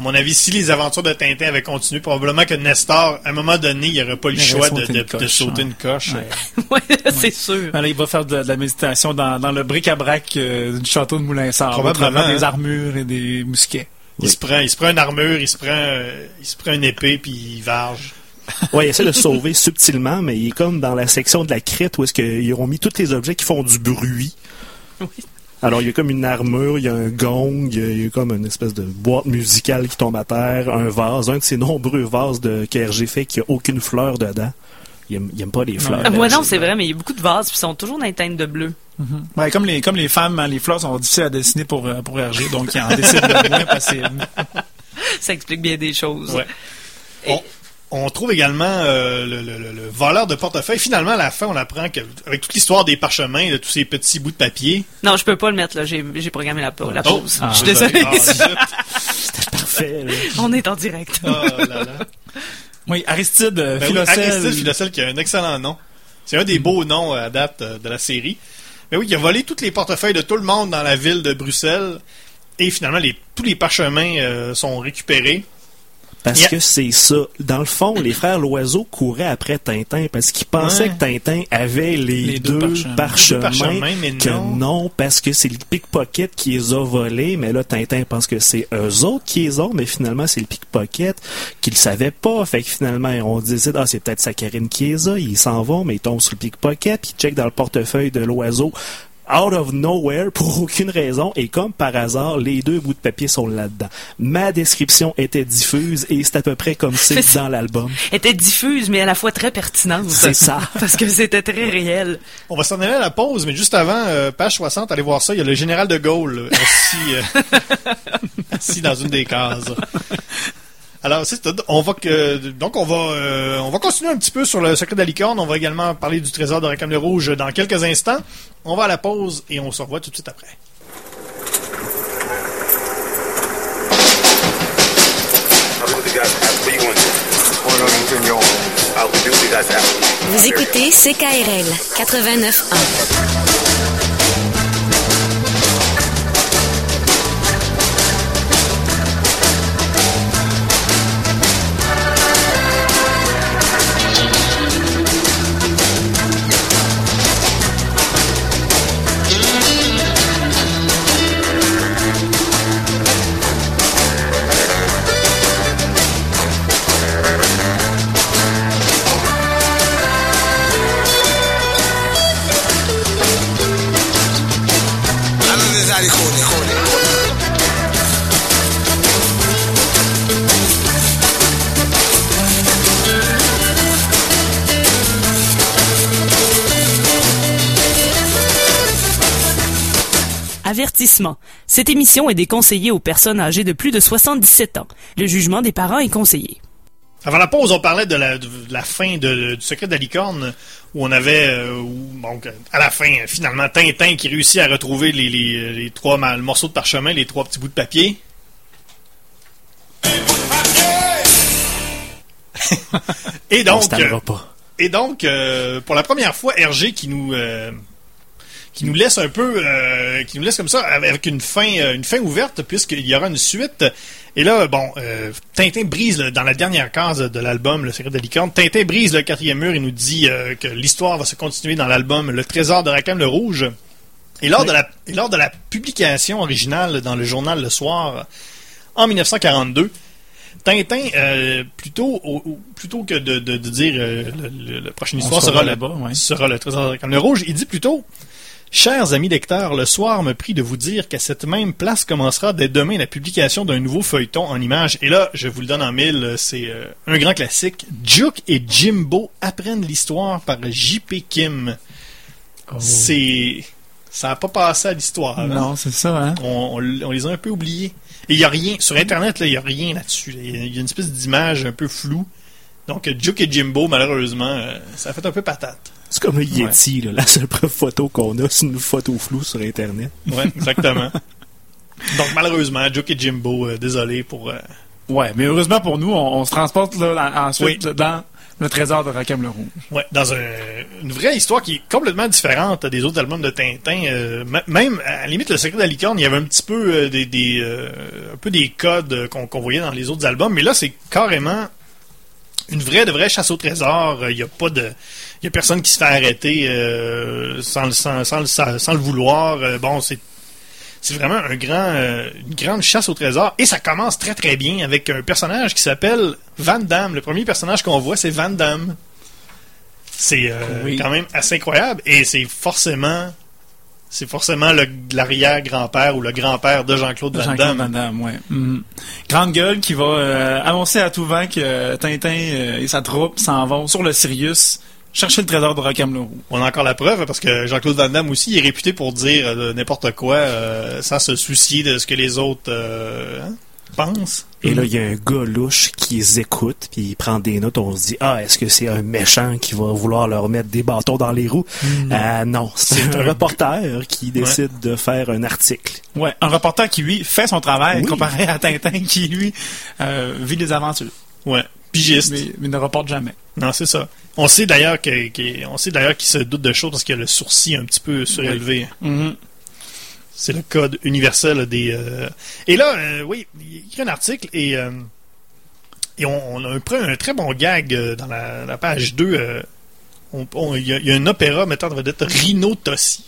À mon avis, si les aventures de Tintin avaient continué, probablement que Nestor, à un moment donné, il n'aurait pas eu le choix de, sauté de- une coche, de sauter ouais. une coche. Ouais. Ouais, c'est sûr. Il va faire de, de la méditation dans, dans le bric-à-brac euh, du château de Moulin-Sart, au Probablement, des hein. armures et des mousquets. Il se prend, il se prend une armure, il se prend, euh, il se prend une épée, puis il varge. Ouais, il essaie de le sauver subtilement, mais il est comme dans la section de la crête où est-ce qu'ils ont mis tous les objets qui font du bruit. Oui. Alors, il y a comme une armure, il y a un gong, il y a, il y a comme une espèce de boîte musicale qui tombe à terre, un vase, un de ces nombreux vases de KRG fait qu'il n'y a aucune fleur dedans. Il aime, il aime pas les fleurs. Ouais, RG. non, c'est vrai, mais il y a beaucoup de vases, puis ils sont toujours dans les teintes de bleu. Ouais, comme les comme les femmes, hein, les fleurs sont difficiles à dessiner pour euh, pour Hergé, donc il en décide le moins possible. Ça explique bien des choses. Ouais. On, on trouve également euh, le, le- le- le voleur de portefeuille. Finalement, à la fin, on apprend qu'avec toute l'histoire des parchemins, de tous ces petits bouts de papier. Non, je peux pas le mettre, là. J'ai j'ai programmé la, Oh, pause. ah, je suis désolé. Ah, zut. Parfait, là. On est en direct. Ah, là, là. Oui, Aristide euh, Ben oui. Aristide qui a un excellent nom. C'est un des beaux noms euh, à date de la série. Mais oui, il a volé tous les portefeuilles de tout le monde dans la ville de Bruxelles. Et finalement, les, tous les parchemins euh, sont récupérés. Parce que c'est ça. Dans le fond, les frères Loiseau couraient après Tintin parce qu'ils pensaient Ouais. que Tintin avait les, Les deux deux, parchemins. que non. non. parce que c'est le pickpocket qui les a volés. Mais là, Tintin pense que c'est eux autres qui les ont, mais finalement, c'est le pickpocket qu'ils savaient pas. Fait que finalement, on décide, ah, c'est peut-être Saccharine qui les a. Ils s'en vont, mais ils tombent sur le pickpocket, puis ils checkent dans le portefeuille de l'oiseau out of nowhere pour aucune raison et comme par hasard, les deux bouts de papier sont là-dedans. Ma description était diffuse et c'est à peu près comme c'est dans l'album. était diffuse, mais à la fois très pertinente. C'est ça. Parce que c'était très réel. On va s'en aller à la pause, mais juste avant, euh, page 60, allez voir ça, il y a le général de Gaulle euh, assis, euh, assis dans une des cases. Alors, c'est. On va donc, on va, euh, on va continuer un petit peu sur le secret de la licorne. On va également parler du trésor de Rackham le Rouge dans quelques instants. On va à la pause et on se revoit tout de suite après. Vous écoutez CKRL 89.1. Avertissement. Cette émission est déconseillée aux personnes âgées de plus de 77 ans. Le jugement des parents est conseillé. Avant la pause, on parlait de la, de la fin de- du secret de la licorne, où on avait, euh, où, donc, à la fin, finalement, Tintin qui réussit à retrouver les, les, les trois morceaux de parchemin, les trois petits bouts de papier. Et On donc, tannera euh, pas. et donc, euh, pour la première fois, Hergé qui nous euh, qui nous laisse un peu, euh, qui nous laisse comme ça avec une fin, euh, une fin ouverte puisqu'il y aura une suite. Et là, bon, euh, Tintin brise le- dans la dernière case de l'album Le Secret de la Licorne. Tintin brise le quatrième mur et nous dit euh, que l'histoire va se continuer dans l'album Le Trésor de Rackham le Rouge. Et lors, de la, et lors de la publication originale dans le journal Le Soir en 1942, Tintin, euh, plutôt, au- plutôt que de, de- de dire euh, le, le- la prochaine histoire sera sera, le- ouais. sera le trésor comme le rouge, il dit plutôt Chers amis lecteurs, le soir me prie de vous dire qu'à cette même place commencera dès demain la publication d'un nouveau feuilleton en images. Et là, je vous le donne en mille, c'est euh, un grand classique. Juke et Jimbo apprennent l'histoire par J.P. Kim. C'est... Ça n'a pas passé à l'histoire. hein? Non, c'est ça, hein? on, on l- on les a un peu oubliés. Et il n'y a rien, sur Internet, là, il n'y a rien là-dessus. Il y a- il y a une espèce d'image un peu floue. Donc, Juke et Jimbo, malheureusement, euh, ça a fait un peu patate. C'est comme un Yeti, là, la seule preuve photo qu'on a, c'est une photo floue sur Internet. Ouais, exactement. Donc, malheureusement, Juke et Jimbo, euh, désolé pour... euh, Ouais, mais heureusement pour nous, on, on se transporte là, ensuite Oui. dans le trésor de Rackham le Rouge. ouais, dans un- une vraie histoire qui est complètement différente des autres albums de Tintin. euh, même, à la limite, Le Secret de la Licorne, il y avait un petit peu euh, des, des, euh, un peu des codes qu'on qu'on voyait dans les autres albums, mais là, c'est carrément une vraie de vraie chasse au trésor. Il n'y a pas de, il y a personne qui se fait arrêter euh, sans, le- sans, sans, le- sans- le vouloir. Euh, bon, c'est c'est vraiment un grand, euh, une grande chasse au trésor. Et ça commence très très bien avec un personnage qui s'appelle Van Damme. Le premier personnage qu'on voit, c'est Van Damme. C'est euh, Oui. quand même assez incroyable. Et c'est forcément, c'est forcément l'arrière-grand-père ou le grand-père de Jean-Claude Van Jean-Claude Damme. Van Damme, ouais. Mhm. Grande gueule qui va euh, annoncer à tout vent que Tintin et sa troupe s'en vont sur le Sirius chercher le trésor de Rouge. On a encore la preuve parce que Jean-Claude Van Damme aussi est réputé pour dire euh, n'importe quoi euh, sans se soucier de ce que les autres euh, hein, pensent. Et là, il y a un gars louche qui les écoute, puis il prend des notes. On se dit, ah, est-ce que c'est un méchant qui va vouloir leur mettre des bâtons dans les roues? Euh, non, c'est un reporter qui décide de faire un article. Ouais, un reporter qui, lui, fait son travail Oui. comparé à Tintin qui, lui, euh, vit des aventures, Ouais, pigiste. mais, mais ne reporte jamais. Non, c'est ça. On sait d'ailleurs que- qu'il se doute de choses parce qu'il a le sourcil un petit peu surélevé. Mhm. C'est le code universel des. euh, Et là, euh, oui, il écrit un article et, euh, et on, on a un, très bon gag dans la, la page 2. euh, on- on- Il y, a- il y a un opéra mettant en vedette Rino Tossi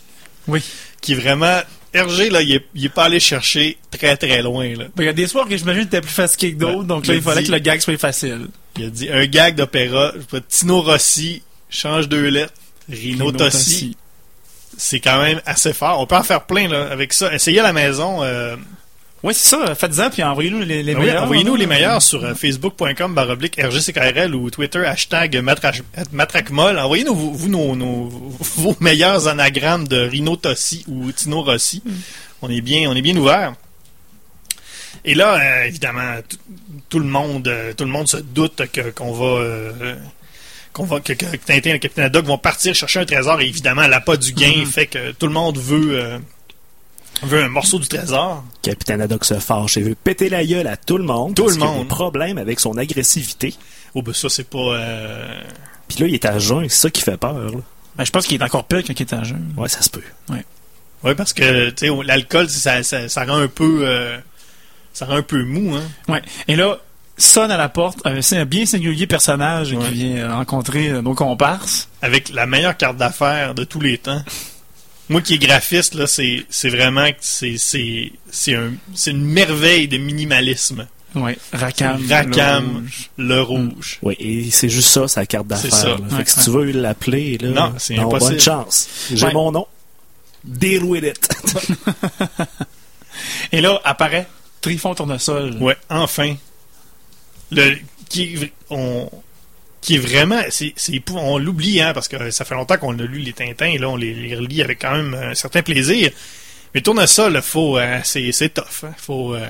Oui. qui est vraiment. Hergé, là, il est, il est pas allé chercher très très loin. Là. Ben, Il y a des soirs que j'imagine étaient plus fatigué que d'autres, Ouais. donc là, il fallait que le gag soit facile. Il a dit un gag d'opéra. Tino Rossi change deux lettres. Rino, Rino Tossi. Tossi. C'est quand même assez fort. On peut en faire plein là, avec ça. Essayez à la maison. euh, Oui, c'est ça. Faites-en, puis envoyez-nous les, les Ah oui, meilleurs. Envoyez-nous les meilleurs sur euh, facebook.com baroblique RGCKRL ou Twitter hashtag matrache- matraquemol. Envoyez-nous vous, vous, nos, nos- vos meilleurs anagrammes de Rino Tossi ou Tino Rossi. On est bien, on est bien ouvert. Et là, euh, évidemment, tout- le monde, euh, tout le monde se doute que qu'on va, euh, qu'on va, que, que Tintin et le Capitaine Haddock vont partir chercher un trésor. Et évidemment, l'appât du gain Mhm. fait que tout le monde veut, euh, veut un morceau du trésor. Capitaine Haddock se fâche et veut péter la gueule à tout le monde. Tout parce le a monde. des problèmes avec son agressivité. Oh, ben ça, c'est pas. euh, Puis là, il est à jeun, c'est ça qui fait peur. là. Ben, je pense qu'il est encore pire quand il est en jeu. Ouais, ça se peut. Ouais, parce que tu sais, l'alcool, ça, ça, ça rend un peu, euh, ça rend un peu mou, hein. Ouais. Et là, sonne à la porte un, un bien singulier personnage Ouais. qui vient rencontrer euh, nos comparses. avec la meilleure carte d'affaires de tous les temps. Moi qui est graphiste, là, c'est, c'est vraiment c'est, c'est, c'est, un, c'est une merveille de minimalisme. Ouais. Racam. Racam. le rouge. Le rouge. Oui, et c'est juste ça, sa carte C'est d'affaires. Fait Ouais, que si ouais. tu veux l'appeler, là, Non, c'est impossible. bonne chance. J'ai Ouais. mon nom. Deal with it. Et là, apparaît Trifon Tournesol. Ouais, enfin. Le, qui, est vr- on, qui est vraiment, c'est, on l'oublie, hein, parce que ça fait longtemps qu'on a lu les Tintins, et là, on les, les relit avec quand même un certain plaisir. Mais tourne ça, là, faut, euh, c'est, c'est tough, hein, faut, euh,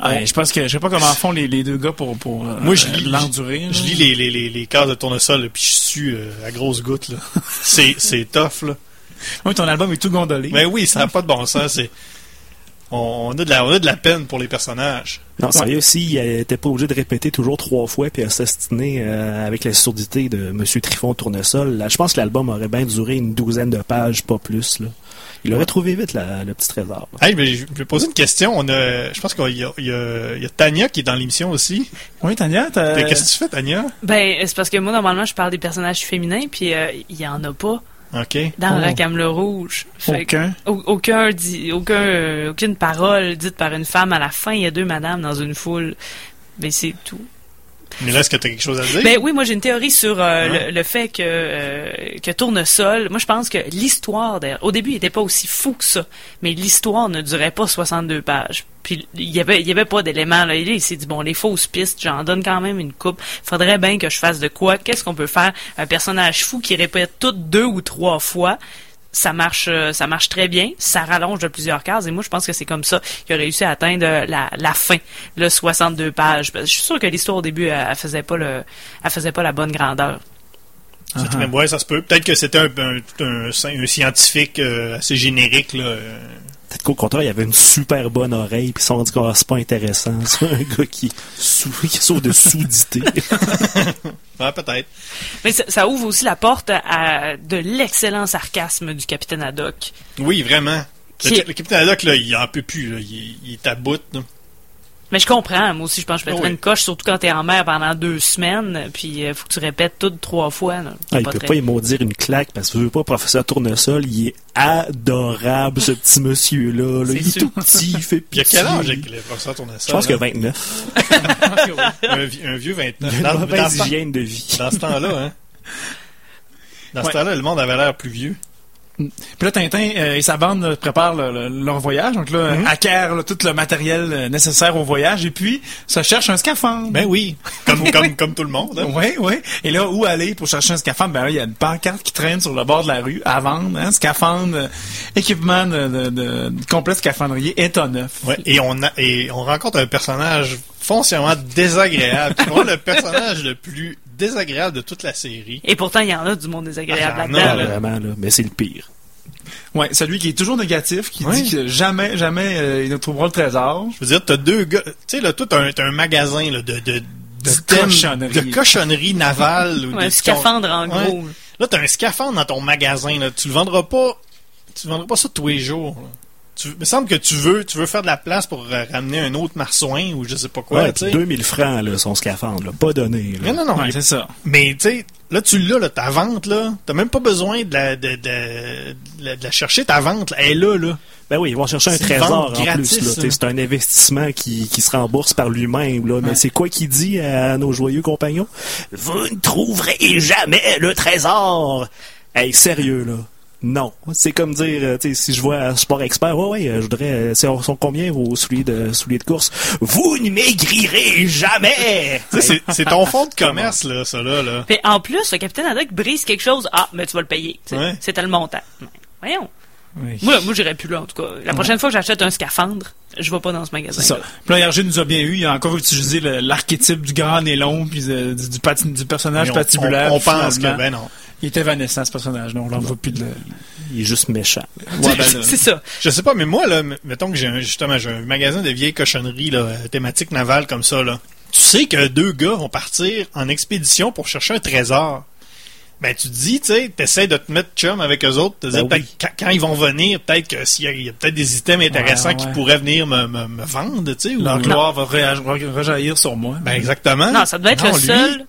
Ouais, je pense que je sais pas comment font les, les deux gars pour, pour euh, Moi, je lis- l'endurer. Je lis les, les, les, les cases de tournesol, puis je euh, à grosses gouttes. Là. C'est, c'est tough. Là. Oui, ton album est tout gondolé. Mais oui, ça n'a pas de bon sens. C'est... On, a de la, on a de la peine pour les personnages. Non, sérieux, s'il était pas obligé de répéter toujours trois fois puis assassiner euh, avec la surdité de M. Trifon Tournesol, là, je pense que l'album aurait bien duré une douzaine de pages, pas plus. Là. Il aurait trouvé vite la- le petit trésor. Hey, mais je vais poser une question. On a, je pense qu'il y a, y, y Tania qui est dans l'émission aussi. Oui, Tania. Qu'est-ce que tu fais, Tania? Ben, c'est parce que moi, normalement, je parle des personnages féminins, puis euh, il y en a pas OK. dans Oh. Racam le Rouge. Fait Aucun? au- aucun, dit, aucun, euh, aucune parole dite par une femme. À la fin, il y a deux madames dans une foule. Ben, c'est tout. Mais là, est-ce que tu as quelque chose à dire? Ben oui, moi j'ai une théorie sur euh, Hein? le, le fait que euh, que Tournesol. Moi je pense que l'histoire d'ailleurs, au début il était pas aussi fou que ça, mais l'histoire ne durait pas 62 pages. Puis il y avait il y avait pas d'éléments là. Il, il s'est dit bon les fausses pistes, j'en donne quand même une coupe. Faudrait bien que je fasse de quoi Qu'est-ce qu'on peut faire? Un personnage fou qui répète toutes deux ou trois fois. Ça marche, euh, ça marche très bien. Ça rallonge de plusieurs cases. Et moi, je pense que c'est comme ça qu'il a réussi à atteindre euh, la, la fin, le 62 pages. Parce que Je suis sûr que l'histoire au début, elle, elle faisait pas le, elle faisait pas la bonne grandeur. C'est- mais ouais, ça se peut. Peut-être que c'était un, un, un- un scientifique euh, assez générique. Là. euh. Peut-être qu'au contraire, il avait une super bonne oreille, puis ils se sont dit que ah, c'est pas intéressant. C'est un gars qui, sou- qui sauve de soudité. Ouais, peut-être. Mais ça, ça ouvre aussi la porte à de l'excellent sarcasme du capitaine Haddock. Oui, vraiment. Le, Qui- le capitaine Haddock, là, il en peut plus. là. Il, il est à bout. là. Mais je comprends, moi aussi, je pense que je mettrais Oui. une coche, surtout quand t'es en mer pendant deux semaines, puis euh, faut que tu répètes toutes trois fois. Là. Ah, il peut très- pas y maudire une claque parce que je veux pas, professeur Tournesol, il est adorable, ce petit monsieur-là. là. Il est sûr. tout petit, il fait Puis il a pitié. quel âge avec le professeur Tournesol? Je pense qu'il a là? 29. un, vi- un vieux 29. Il a une mauvaise hygiène de vie. dans ce temps-là, hein. Dans ce temps-là, le monde avait l'air plus vieux. Puis là, Tintin euh, et sa bande là, préparent le- le- leur voyage. Donc là, Mhm. acquièrent là, tout le matériel euh, nécessaire au voyage et puis se cherchent un scaphandre. Ben oui. Comme, comme, comme tout le monde. hein. Oui, oui. Et là, où aller pour chercher un scaphandre? Ben là, il y a une pancarte qui traîne sur le bord de la rue à vendre. Hein, scaphandre, euh, équipement de, de, de- de complet scaphandrier état neuf. Ouais, et on a, et on rencontre un personnage foncièrement désagréable. Le personnage le plus désagréable de toute la série. Et pourtant, il y en a du monde désagréable Ah, là-dedans. Vraiment, là. Mais c'est le pire. Ouais, celui qui est toujours négatif, qui Oui. dit que jamais, jamais euh, il ne trouvera le trésor. Je veux dire, t'as deux gars, tu sais, là, tout un, t'as un magasin, là, de, de, De cochonneries. de cochonneries navales. ou Ouais, de- un scaphandre en Ouais. gros. Là, t'as un scaphandre dans ton magasin, là. Tu le vendras pas, tu vendras pas ça tous les jours, là. Tu, il me semble que tu veux, tu veux faire de la place pour euh, ramener un autre marsouin ou je sais pas quoi, Ouais, tu puis sais. 2000 francs, là, son scaphandre, là. Pas donné, là. Non, non, non. Ouais, c'est ça. Mais tu sais, là tu l'as, là, ta vente, là. T'as même pas besoin de la, de, de, de la, de la chercher, ta vente, là. Elle est là, là. Ben oui, ils vont chercher un trésor en gratis, plus. C'est un investissement qui, qui se rembourse par lui-même. Là. Mais c'est quoi qu'il dit à nos joyeux compagnons? Vous ne trouverez jamais le trésor! Hey, sérieux, là. Non. C'est comme dire, euh, tu sais, si je vois un sport expert, ouais, ouais, euh, je voudrais, euh, c'est- sont combien vos souliers de, souliers de course? Vous ne maigrirez jamais! Tu sais, c'est- c'est ton fonds de commerce, là, ça, là, là. Puis en plus, le capitaine Haddock brise quelque chose. Ah, mais tu vas le payer. Ouais. C'était le montant. Voyons. Oui. Moi, moi j'irais plus là, en tout cas. La prochaine fois que j'achète un scaphandre, je vais pas dans ce magasin. C'est ça. Puis là, nous a bien eu. Il a encore utilisé l'archétype du grand nez long puis euh, du, du, pati- du personnage on- patibulaire. On, on pense que, ben non. Il était évanescent, ce personnage-là. On l'en voit plus de... Il est juste méchant. Ouais, ben. C'est ça. Je sais pas, mais moi, là, mettons que j'ai un, justement, j'ai un magasin de vieilles cochonneries, là, euh, thématique navale comme ça, là. Tu sais que deux gars vont partir en expédition pour chercher un trésor. Ben, tu te dis, tu sais, t'essaies de te mettre chum avec eux autres, te dire, Ben oui. quand, quand ils vont venir, peut-être que s'il y a, peut-être des items intéressants Ouais, qui pourraient venir me, me, me vendre, tu sais, ou- Leur gloire va rejaillir sur moi. Ben, exactement. Non, ça doit être Non, le lui, seul.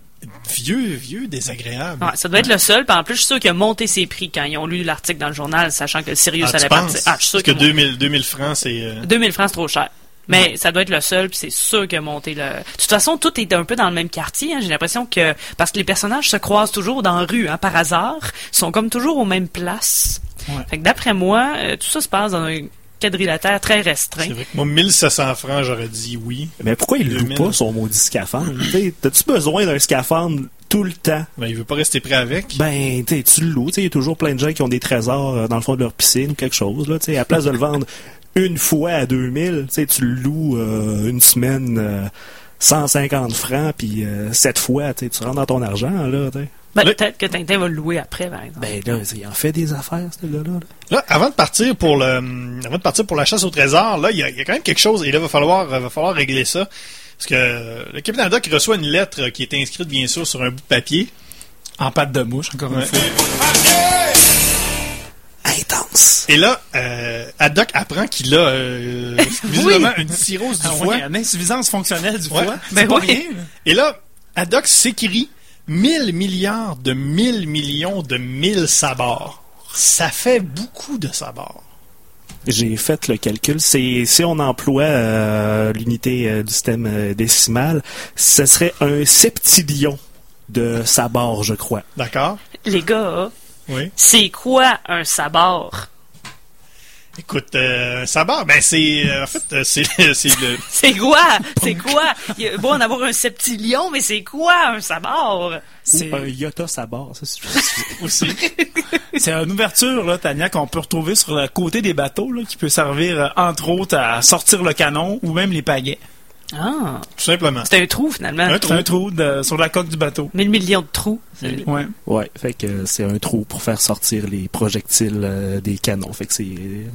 Vieux, vieux, désagréable. Ouais, ça doit être le seul. Puis en plus, je suis sûr qu'il a monté ses prix quand ils ont lu l'article dans le journal, sachant que le Sirius Ah, allait penses? partir. Ah, je suis sûr Parce que 2000, 2000 francs, c'est... euh, 2000 francs, c'est trop cher. Mais ça doit être le seul, puis c'est sûr qu'il a monté le... De toute façon, tout est un peu dans le même quartier. hein. J'ai l'impression que... Parce que les personnages se croisent toujours dans la rue, hein, par hasard. Ils sont comme toujours aux mêmes places. Ouais. Fait que d'après moi, euh, tout ça se passe dans un quadrilatère très restreint. C'est vrai que moi, 1700 francs, j'aurais dit oui. Mais pourquoi il loue 2000? pas son maudit scaphandre? T'as-tu besoin d'un scaphandre tout le temps? Ben, il veut pas rester prêt avec. Ben, t'sais, tu le loues. Il y a toujours plein de gens qui ont des trésors euh, dans le fond de leur piscine ou quelque chose. Là, t'sais, à la place de le vendre une fois à 2000, t'sais, tu le loues euh, une semaine euh, 150 francs, puis euh, sept fois, tu rentres dans ton argent. là. Ben. Peut-être que Tintin va le louer après, par exemple. Ben là, il en fait des affaires, ce gars-là. là. Là, avant de partir pour le, avant de partir pour la chasse au trésor, là, il y a, il y a quand même quelque chose, et là, il va falloir, va falloir régler ça. Parce que euh, le capitaine Haddock reçoit une lettre qui est inscrite, bien sûr, sur un bout de papier. En pâte de mouche, encore Ouais. une fois. Intense. Et là, euh, Haddock apprend qu'il a, euh, visiblement, une cirrhose du Ah, foie. une insuffisance fonctionnelle du Ouais. foie. Ben C'est pas oui. rien, là. Et là, Haddock s'écrit 1000 milliards de 1000 millions de 1000 sabords. Ça fait beaucoup de sabords. J'ai fait le calcul. C'est si on emploie euh, l'unité euh, du système décimal, ce serait un septillion de sabords, je crois. D'accord? Les gars, Oui. c'est quoi un sabord? Écoute, euh, sabord, ben c'est, euh, en fait, euh, c'est, c'est le, C'est quoi? C'est quoi? Il y a beau en avoir un septillion, mais c'est quoi un sabord? C'est Ou un iota sabord. ça, c'est- aussi. c'est une ouverture, là, Tania, qu'on peut retrouver sur le côté des bateaux, là, qui peut servir, entre autres, à sortir le canon ou même les pagaies. Ah, Tout simplement. c'est un trou finalement. Un C'est un trou de- sur la coque du bateau. 1000 millions de trous. C'est- Ouais. ouais, fait que c'est un trou pour faire sortir les projectiles euh, des canons. Fait que c'est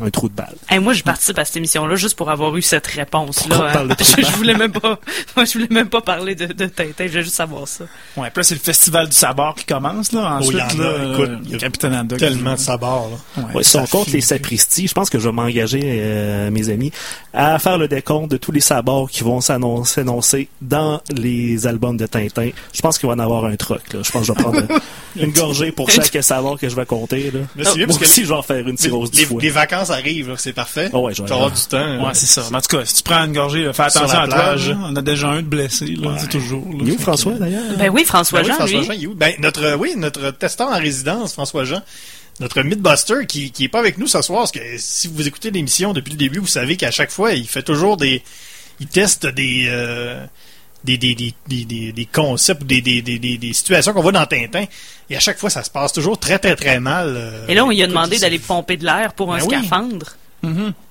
un trou de balle. Hey, moi, je participe à cette émission-là juste pour avoir eu cette réponse-là. Hein? je, je voulais même pas, moi, je voulais même pas parler de, de Tintin. Je voulais juste savoir ça. Ouais, puis là, c'est le festival du sabord qui commence, là. Il Ensuite, a, là, écoute, euh, il y a Capitaine Haddock. Tellement de sabords, là. Ouais, Ouais, si on ça compte finit les sacristies, je pense que je vais m'engager, euh, mes amis, à faire le décompte de tous les sabords qui vont s'annoncer dans les albums de Tintin. Je pense qu'il va en avoir un truc. Là. Je pense que je vais prendre une gorgée pour chaque sabord que je vais compter. Là. Mais c'est bien Moi parce que aussi, je vais en faire une cirrhose du les, foie. les vacances arrivent, là, c'est parfait. Oh ouais, Tu vas avoir aller. du temps. Ouais, c'est ça. Mais en tout cas, si tu prends une gorgée, fais attention à toi. On a déjà un de blessé, là, c'est toujours. là. Il est où Fait François, d'ailleurs? Ben oui, François Ben oui, Jean, François lui. Jean, il est où? Ben, notre, oui, notre testeur en résidence, François Jean, notre Mythbuster, qui, qui est pas avec nous ce soir, parce que si vous écoutez l'émission depuis le début, vous savez qu'à chaque fois, il fait toujours des, il teste des, euh, des, des, des, des, concepts, des, des, des, des, des situations qu'on voit dans Tintin. Et à chaque fois, ça se passe toujours très, très, très mal. euh, Et là, on lui a demandé d'aller pomper de l'air pour un Ben oui. scaphandre.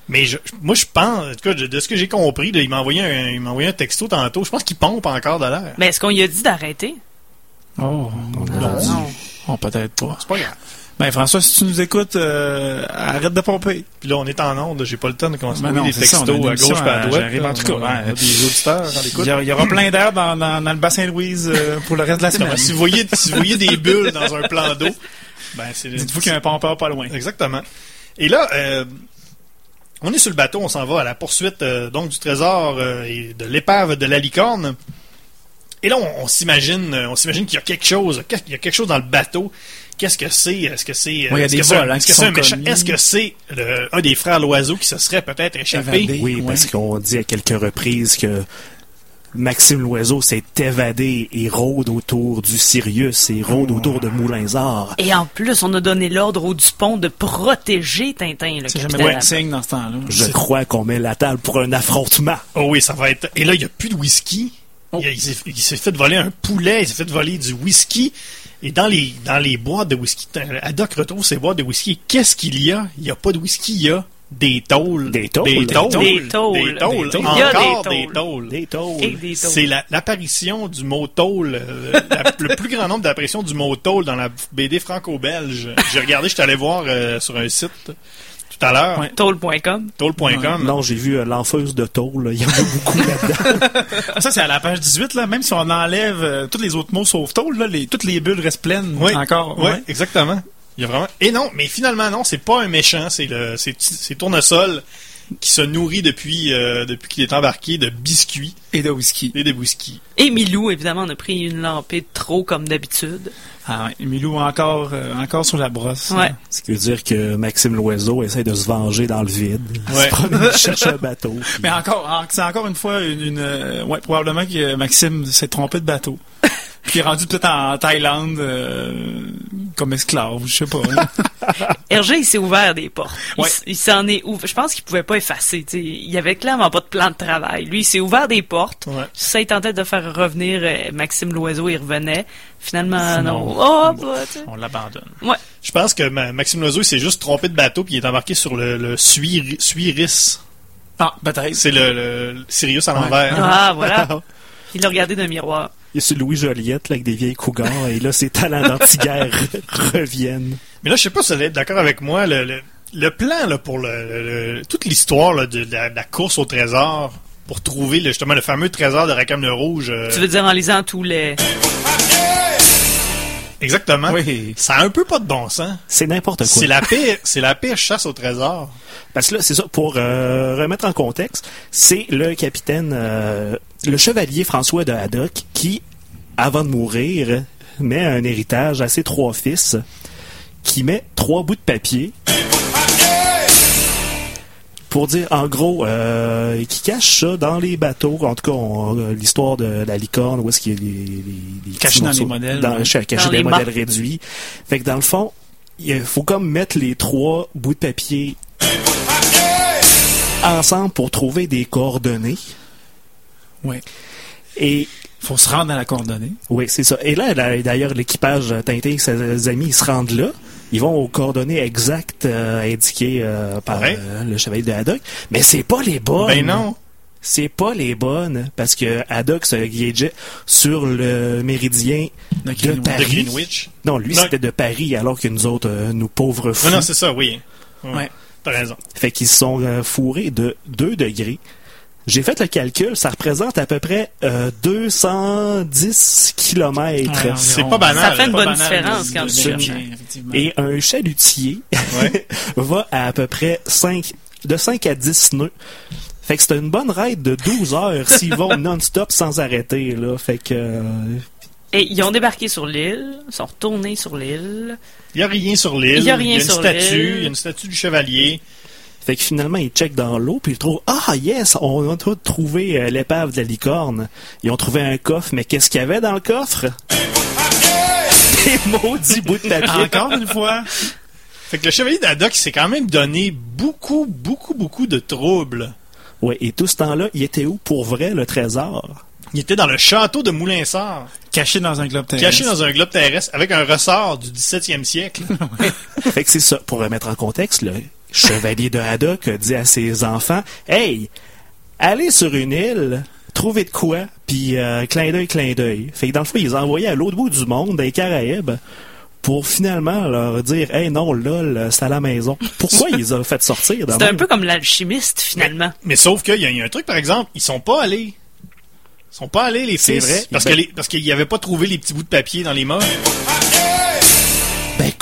Mais je, moi, je pense, en tout cas, de, ce que j'ai compris, là, il m'a envoyé un, il m'a envoyé un texto tantôt. Je pense qu'il pompe encore de l'air. Mais est-ce qu'on lui a dit d'arrêter? Oh, Non. oh, peut-être pas. C'est pas grave. Ben, François, si tu nous écoutes, euh, arrête de pomper. Puis là, on est en onde, j'ai pas le temps de commencer Ben non, des ça, textos à gauche et à à droite. là. En tout cas, des auditeurs Il y, aura plein d'air dans, dans, dans le bassin Louise euh, pour le reste de la semaine. Si vous voyez, si vous voyez des bulles dans un plan d'eau, ben c'est Dites-vous qu'il y a un pompeur pas loin. Exactement. Et là, euh, on est sur le bateau, on s'en va à la poursuite euh, donc du trésor euh, et de l'épave de la licorne. Et là, on, s'imagine, euh, on s'imagine qu'il y a quelque chose, qu'il y a quelque chose dans le bateau. Qu'est-ce que c'est Est-ce que c'est est-ce des que c'est un- hein. Est-ce que c'est des frères Loiseau qui se serait peut-être échappé? Évadé. Oui, Ouais. parce qu'on dit à quelques reprises que Maxime Loiseau s'est évadé et rôde autour du Sirius et rôde autour de Moulinsard. Et en plus, on a donné l'ordre au Dupont de protéger Tintin, le C'est jamais bon signe dans ce temps-là. Je crois qu'on met la table pour un affrontement. Oh oui, ça va être. Et là, il n'y a plus de whisky. Il, il s'est- il s'est fait voler un poulet, il s'est fait voler du whisky. Et dans les, dans les boîtes de whisky, Haddock retrouve ses boîtes de whisky. Qu'est-ce qu'il y a? Il n'y a pas de whisky, il y a des taules. Des taules. Des taules. Des taules. Des taules. Des taules. Il y a Encore des taules. Des taules. C'est la- l'apparition du mot tôle, euh, la- le plus grand nombre d'apparitions du mot tôle dans la BD franco-belge. J'ai regardé, je suis allé voir euh, sur un site tout à l'heure. Toll.com. tôle.com. Non, j'ai vu euh, l'enfeuse de tôle. là. Il y en a beaucoup là-dedans. Ça, c'est à la page 18, là. Même si on enlève euh, tous les autres mots sauf tôle, là, les, toutes les bulles restent pleines. Oui, Encore. Oui, ouais. exactement. Il y a vraiment. Et non, mais finalement non, c'est pas un méchant, c'est le, c'est, c'est Tournesol qui se nourrit depuis euh, depuis qu'il est embarqué de biscuits Et de whisky. et de whisky. Et Milou, évidemment, on a pris une lampée de trop comme d'habitude. Ah ouais. Milou encore, euh, encore sur la brosse. Ouais. Ce qui veut dire que Maxime Loiseau essaie de se venger dans le vide. Il Ouais. se promène, il cherche un bateau. puis- Mais encore, en- c'est encore une fois une, une, euh, ouais, probablement que Maxime s'est trompé de bateau. Puis il est rendu peut-être en Thaïlande euh, comme esclave, je sais pas. Hergé, il s'est ouvert des portes. Il Ouais. s- Il, s'en est ouvert. Je pense qu'il pouvait pas effacer. tu sais. Il avait clairement pas de plan de travail. Lui, il s'est ouvert des portes. Ouais. Ça, il tentait de faire revenir euh, Maxime Loiseau, il revenait. Finalement, Sinon, non. Oh, bah. On l'abandonne. Ouais. Je pense que Ma- Maxime Loiseau il s'est juste trompé de bateau puis il est embarqué sur le, le Suir- Suiris. Ah, peut-être. C'est le, le- le Sirius à l'envers. Ah, voilà. Il l'a regardé d'un miroir. Il y a sur Louis Joliette là, avec des vieilles cougars et là ses talents d'anti-guerre reviennent. Mais là, je sais pas si vous allez être d'accord avec moi. Le, le, le plan là, pour le, toute l'histoire de, la, de la course au trésor pour trouver le- justement le fameux trésor de Rackham le Rouge. euh, Tu veux dire en lisant tous les... exactement. Oui. Ça a un peu pas de bon sens. C'est n'importe quoi. C'est la pire, c'est la pire chasse au trésor. Parce que là, c'est ça, pour euh, remettre en contexte, c'est le capitaine, euh, le chevalier François de Haddock qui, avant de mourir, met un héritage à ses trois fils, qui met trois bouts de papier pour dire, en gros, euh, qui cache ça dans les bateaux. En tout cas, on- euh, l'histoire de la licorne, où est-ce qu'il y a les, les, les Caché petits dans les modèles, dans- ouais. caché Dans des les modèles réduits. Fait que dans le fond, il faut comme mettre les trois bouts de papier ensemble pour trouver des coordonnées. Ouais. Et Faut se rendre à la coordonnée. oui, c'est ça. Et là, là, d'ailleurs, l'équipage Tintin et ses amis, ils se rendent là. Ils vont aux coordonnées exactes euh, indiquées euh, par Ouais. euh, le chevalier de Haddock. Mais c'est pas les bonnes. Ben non. C'est pas les bonnes parce que Haddock se guégeait sur le méridien De de Greenwich. De Paris. Greenwich. Non, lui, c'était de Paris, alors que nous autres, euh, nous pauvres fous. Non, non, c'est ça, oui. Ouais. Ouais. T'as raison. Fait qu'ils se sont euh, fourrés de 2 degrés. J'ai fait le calcul, ça représente à peu près euh, 210 kilomètres. Ouais, C'est pas banal. Ça fait une bonne différence quand effectivement. Et un chalutier Ouais. va à à peu près 5, de 5 à 10 nœuds. Fait que c'est une bonne ride de 12 heures s'ils vont non-stop sans arrêter. Là. Fait que euh, Et ils ont débarqué sur l'île, ils sont retournés sur l'île. Il y a rien sur l'île. Il y a rien une sur statue. l'île. Il y a une statue du chevalier. Fait que finalement, ils checkent dans l'eau, puis ils trouvent Ah, yes, on a tout trouvé euh, l'épave de la licorne. Ils ont trouvé un coffre, mais qu'est-ce qu'il y avait dans le coffre? Des maudits bouts de papier. Encore une fois. Fait que le chevalier d'Haddock s'est quand même donné beaucoup, beaucoup, beaucoup de troubles. Ouais, et tout ce temps-là, il était où pour vrai le trésor? Il était dans le château de Moulinsart, Caché dans un globe terrestre. caché dans un globe terrestre avec un ressort du 17e siècle. Fait que c'est ça. Pour remettre en contexte, le chevalier de Haddock a dit à ses enfants Hey, allez sur une île, trouvez de quoi, puis euh, clin d'œil, clin d'œil. Fait que dans le fond, ils les ont envoyés à l'autre bout du monde, dans les Caraïbes, pour finalement leur dire Hey, non, lol, c'est à la maison. Pourquoi ils les ont fait sortir C'était un peu comme l'alchimiste, finalement. Mais sauf qu'il y, y a un truc, par exemple, ils sont pas allés. Ils sont pas allés, les C'est fils. vrai. Parce Ben- que les- parce qu'ils n'avaient pas trouvé les petits bouts de papier dans les mains.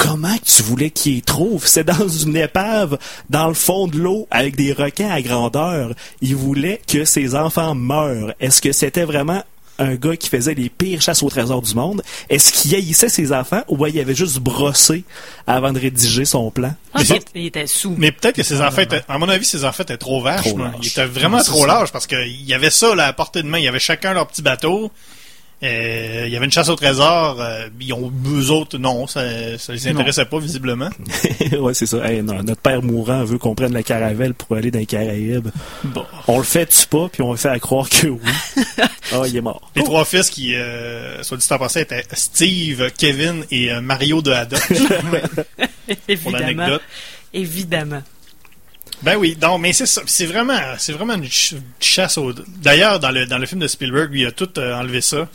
Comment que tu voulais qu'ils y trouvent? C'est dans une épave, dans le fond de l'eau, avec des requins à grandeur. Il voulait que ses enfants meurent. Est-ce que c'était vraiment un gars qui faisait les pires chasses au trésor du monde? Est-ce qu'il haïssait ses enfants ou ben, il avait juste brossé avant de rédiger son plan? Ah, Mais il, il était sous. Mais peut-être que ses enfants étaient, à mon avis, ses enfants étaient trop vaches. Trop lâches. Ils étaient vraiment trop lâches parce qu'il y avait ça là, à portée de main. Il y avait chacun leur petit bateau. Euh, il y avait une chasse au trésor. euh, ils ont, eux autres, non, ça, ça les intéressait pas visiblement. ouais, c'est ça. Hey, non, notre père mourant veut qu'on prenne la caravelle pour aller dans les Caraïbes. Bon. On le fait-tu pas, puis on le fait à croire que oui. Ah, il est mort. Les trois fils qui, euh, soit dit en passant, étaient Steve, Kevin et euh, Mario de Haddock, pour Évidemment. l'anecdote. Évidemment. Ben oui, donc, mais c'est ça. C'est vraiment, c'est vraiment une ch- chasse au. D'ailleurs, dans le, dans le film de Spielberg, il a tout euh, enlevé ça.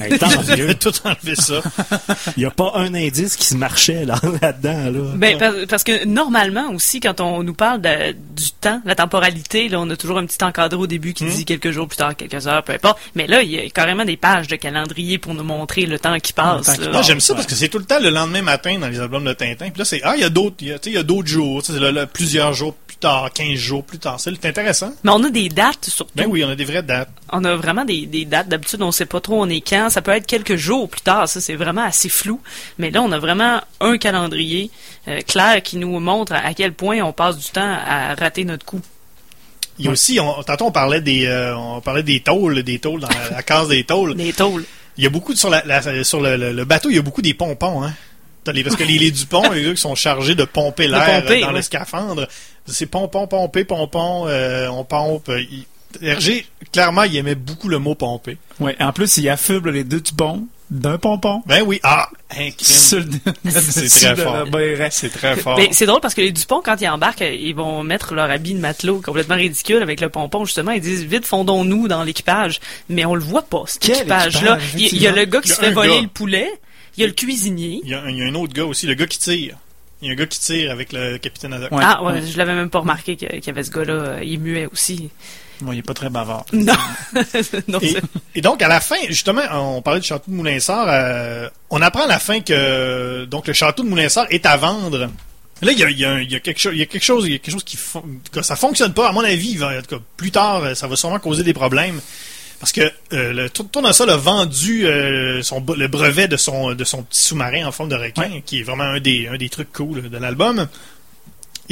Hey, tant Il mieux. a tout enlevé ça. Il n'y a pas un indice qui se marchait là- là-dedans. Là, Ben, par- parce que normalement aussi, quand on nous parle de- du temps, la temporalité, là, on a toujours un petit encadré au début Hmm. qui dit quelques jours plus tard, quelques heures, peu importe. Mais là, il y a carrément des pages de calendrier pour nous montrer le temps qui passe. temps qui là. Moi, j'aime ça parce que c'est tout le temps le lendemain matin dans les albums de Tintin. Puis là, c'est, ah, il y a d'autres, il y a, tu sais, il y a d'autres jours. Tu sais, là, là, plusieurs jours plus tard, 15 jours plus tard. C'est intéressant. Mais on a des dates surtout. Ben oui, on a des vraies dates. On a vraiment des, des dates. D'habitude, on sait pas trop on est quand. Ça peut être quelques jours plus tard. Ça, c'est vraiment assez flou. Mais là, on a vraiment un calendrier euh, clair qui nous montre à, quel point on passe du temps à rater notre coup. Il y a aussi, on, tantôt on parlait des, euh, on parlait des tôles, des tôles dans la, la case des tôles. Les tôles. Il y a beaucoup de- sur la, la- sur le, le- le bateau, il y a beaucoup des pompons, hein. Parce que les, les Dupont, les gars qui sont chargés de pomper l'air dans le scaphandre, c'est pompon, pomper, pompon, euh, on pompe. il- Hergé, clairement, il aimait beaucoup le mot pomper. Ouais, en plus, il affuble les deux tubons d'un pompon. Ben oui, ah, C'est très fort. C'est très fort. C'est drôle parce que les Dupont, quand ils embarquent, ils vont mettre leur habit de matelot complètement ridicule avec le pompon, justement. Ils disent vite fondons-nous dans l'équipage. Mais on le voit pas, cet équipage-là. équipage, Il y, a le gars qui se fait voler gars. le poulet. Il y a le cuisinier. Il y, a, un- il y a un autre gars aussi, le gars qui tire. Il y a un gars qui tire avec le capitaine Haddock. Ouais. ah ouais, je l'avais même pas remarqué qu'il y avait ce gars-là. Il muait aussi. Bon, il est pas très bavard. Non. non Et, donc, à la fin, justement, on parlait du château de Moulinsart. euh, on apprend à la fin que donc le château de Moulinsart est à vendre. Là, il y a, il y a un- il y a quelque chose, il y a quelque chose, il y a quelque chose qui, que ça fonctionne pas. À mon avis, en tout cas, plus tard, euh, ça va sûrement causer des problèmes. Parce que euh, le Tournesol a vendu euh, son, le brevet de son, de son petit sous-marin en forme de requin, qui est vraiment un des, un des trucs cool de l'album.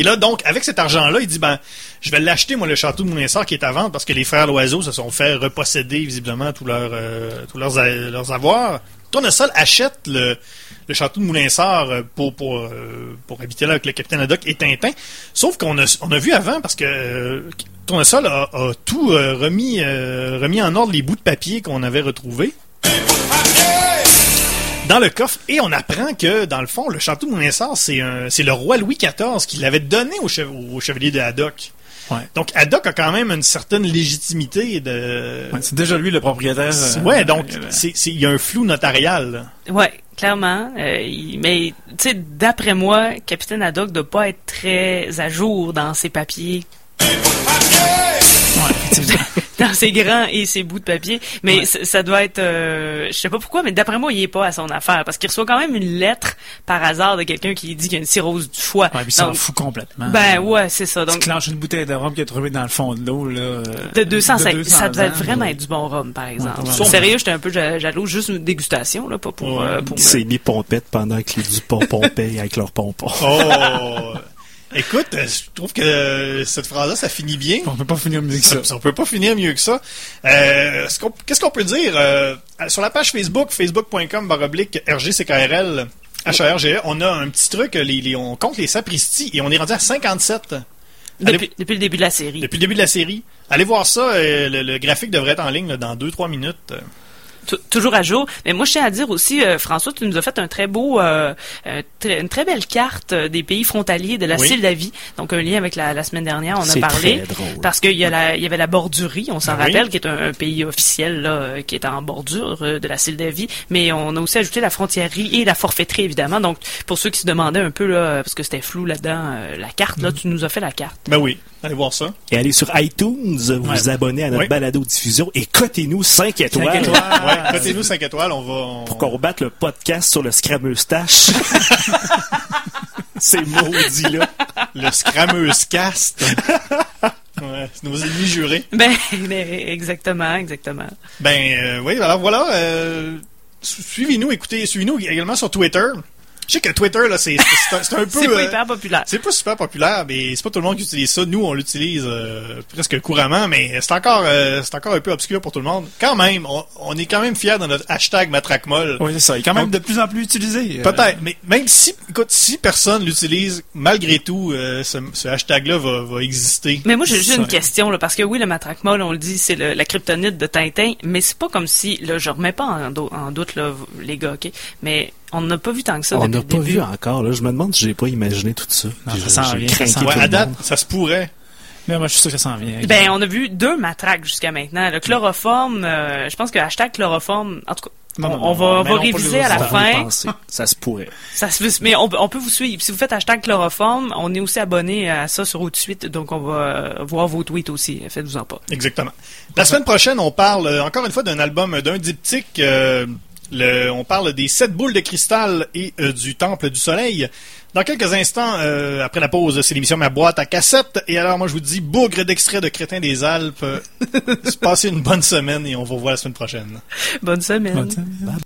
Et là, donc, avec cet argent-là, il dit, ben, je vais l'acheter, moi, le château de Moulinsart qui est à vendre parce que les frères Loiseau se sont fait reposséder, visiblement, tous leurs, euh, tous leurs, avoirs. Tournesol achète le, le château de Moulinsart euh, pour, pour, euh, pour habiter là avec le capitaine Haddock et Tintin. Sauf qu'on a, on a vu avant, parce que euh, Tournesol a, tout euh, remis, euh, remis en ordre les bouts de papier qu'on avait retrouvés dans le coffre et on apprend que dans le fond le château de Moulinsart c'est un c'est le roi Louis XIV qui l'avait donné au, chev- au chevalier de Haddock. Ouais. Donc Haddock a quand même une certaine légitimité de Ouais, c'est déjà lui le propriétaire. euh, Ouais, donc euh, il y a un flou notarial. là. Ouais, clairement. Euh, il- mais, tu sais, d'après moi, Capitaine Haddock doit pas être très à jour dans ses papiers. Dans ses grands et ses bouts de papier. Mais Ouais. ça doit être... euh, je sais pas pourquoi, mais d'après moi, il est pas à son affaire. Parce qu'il reçoit quand même une lettre par hasard de quelqu'un qui dit qu'il y a une cirrhose du foie. Ouais, puis il s'en fout complètement. Ben ouais, c'est ça. Tu Donc, clenches une bouteille de rhum qu'il a trouvée dans le fond de l'eau, là. euh, de 200, ça, 200 ça devait ans, vraiment être du bon rhum, par exemple. Ouais. Sérieux, j'étais un peu ja- jaloux. Juste une dégustation, là, pas pour... Ouais. euh, pour s'est mis pompette pendant que les Dupont pompaient avec leurs pompons. Oh Écoute, euh, je trouve que euh, cette phrase-là, ça finit bien. On peut pas finir mieux que ça. On peut pas finir mieux que ça. Euh, Qu'est-ce qu'on peut dire euh, sur la page Facebook, facebook.com baroblique RGCKRL HRGE, on a un petit truc, les, les- on compte les sapristis et on est rendu à 57 Allez- Depuis, depuis le début de la série. depuis le début de la série. Allez voir ça, euh, le, le graphique devrait être en ligne là, dans 2-3 minutes. Tou- toujours à jour. Mais moi, je tiens à dire aussi, euh, François, tu nous as fait un très beau, euh, euh, très- une très belle carte des pays frontaliers de la Oui. Sildavie. Donc, un lien avec la, la semaine dernière, on a parlé. très drôle. Parce qu'il y, a la- il y avait la bordurie, on s'en oui. rappelle, qui est un, un pays officiel là, qui est en bordure euh, de la Sildavie. Mais on a aussi ajouté la frontiérerie et la forfaiterie, évidemment. Donc, pour ceux qui se demandaient un peu, là, parce que c'était flou là-dedans, euh, la carte, Mm. là, tu nous as fait la carte. Ben oui, allez voir ça. Et allez sur iTunes, vous Ouais. abonnez à notre Oui. balado-diffusion et cotez-nous 5 étoiles. Cinq étoiles. Ouais, Notez-nous 5 étoiles, on va... on- Pour qu'on rebatte le podcast sur le Scrameustache. C'est maudit, là. Le Scrameuse Cast. ouais, c'est nos ennemis jurés. Ben, ben, exactement, exactement. Ben euh, oui, alors voilà. euh, su- suivez-nous, écoutez, suivez-nous également sur Twitter. Je sais que Twitter, là, c'est c'est un, c'est un peu... C'est pas euh, hyper populaire. c'est pas super populaire, mais c'est pas tout le monde qui utilise ça. Nous, on l'utilise euh, presque couramment, mais c'est encore, euh, c'est encore un peu obscur pour tout le monde. Quand même, on, on est quand même fiers de notre hashtag matraquemol. Oui, c'est ça. Il est quand même Donc- de plus en plus utilisé. euh, Peut-être, mais même si, écoute, si personne l'utilise, malgré tout, euh, ce, ce hashtag-là va, va exister. Mais moi, j'ai juste une question, là, parce que oui, le matraquemol, on le dit, c'est le- la kryptonite de Tintin, mais c'est pas comme si, là, je remets pas en, do- en doute, là, les gars, ok, mais on n'a pas vu tant que ça On n'a pas début. vu encore. Là. Je me demande si j'ai pas imaginé tout ça. Non, ça s'en vient, ça Ouais, à date, ça se pourrait. Mais moi, je suis sûr que ça s'en vient. Ben, on a vu deux matraques jusqu'à maintenant. Le chloroforme, euh, je pense que hashtag chloroforme, en tout cas, Non, on, non, on non, va, on va réviser à la fin. Ça se pourrait. Ça se mais on, on peut vous suivre. Si vous faites hashtag chloroforme, on est aussi abonné à ça sur Suite, donc on va euh, voir vos tweets aussi. Faites-vous-en pas. Exactement. La semaine prochaine, on parle euh, encore une fois d'un album, d'un diptyque. euh, le, on parle des sept boules de cristal et euh, du Temple du Soleil. Dans quelques instants, euh, après la pause, c'est l'émission Ma boîte à cassette. Et alors, moi, je vous dis, bougre d'extrait de Crétin des Alpes. Passez une bonne semaine et on vous revoit la semaine prochaine. Bonne semaine. Bonne semaine.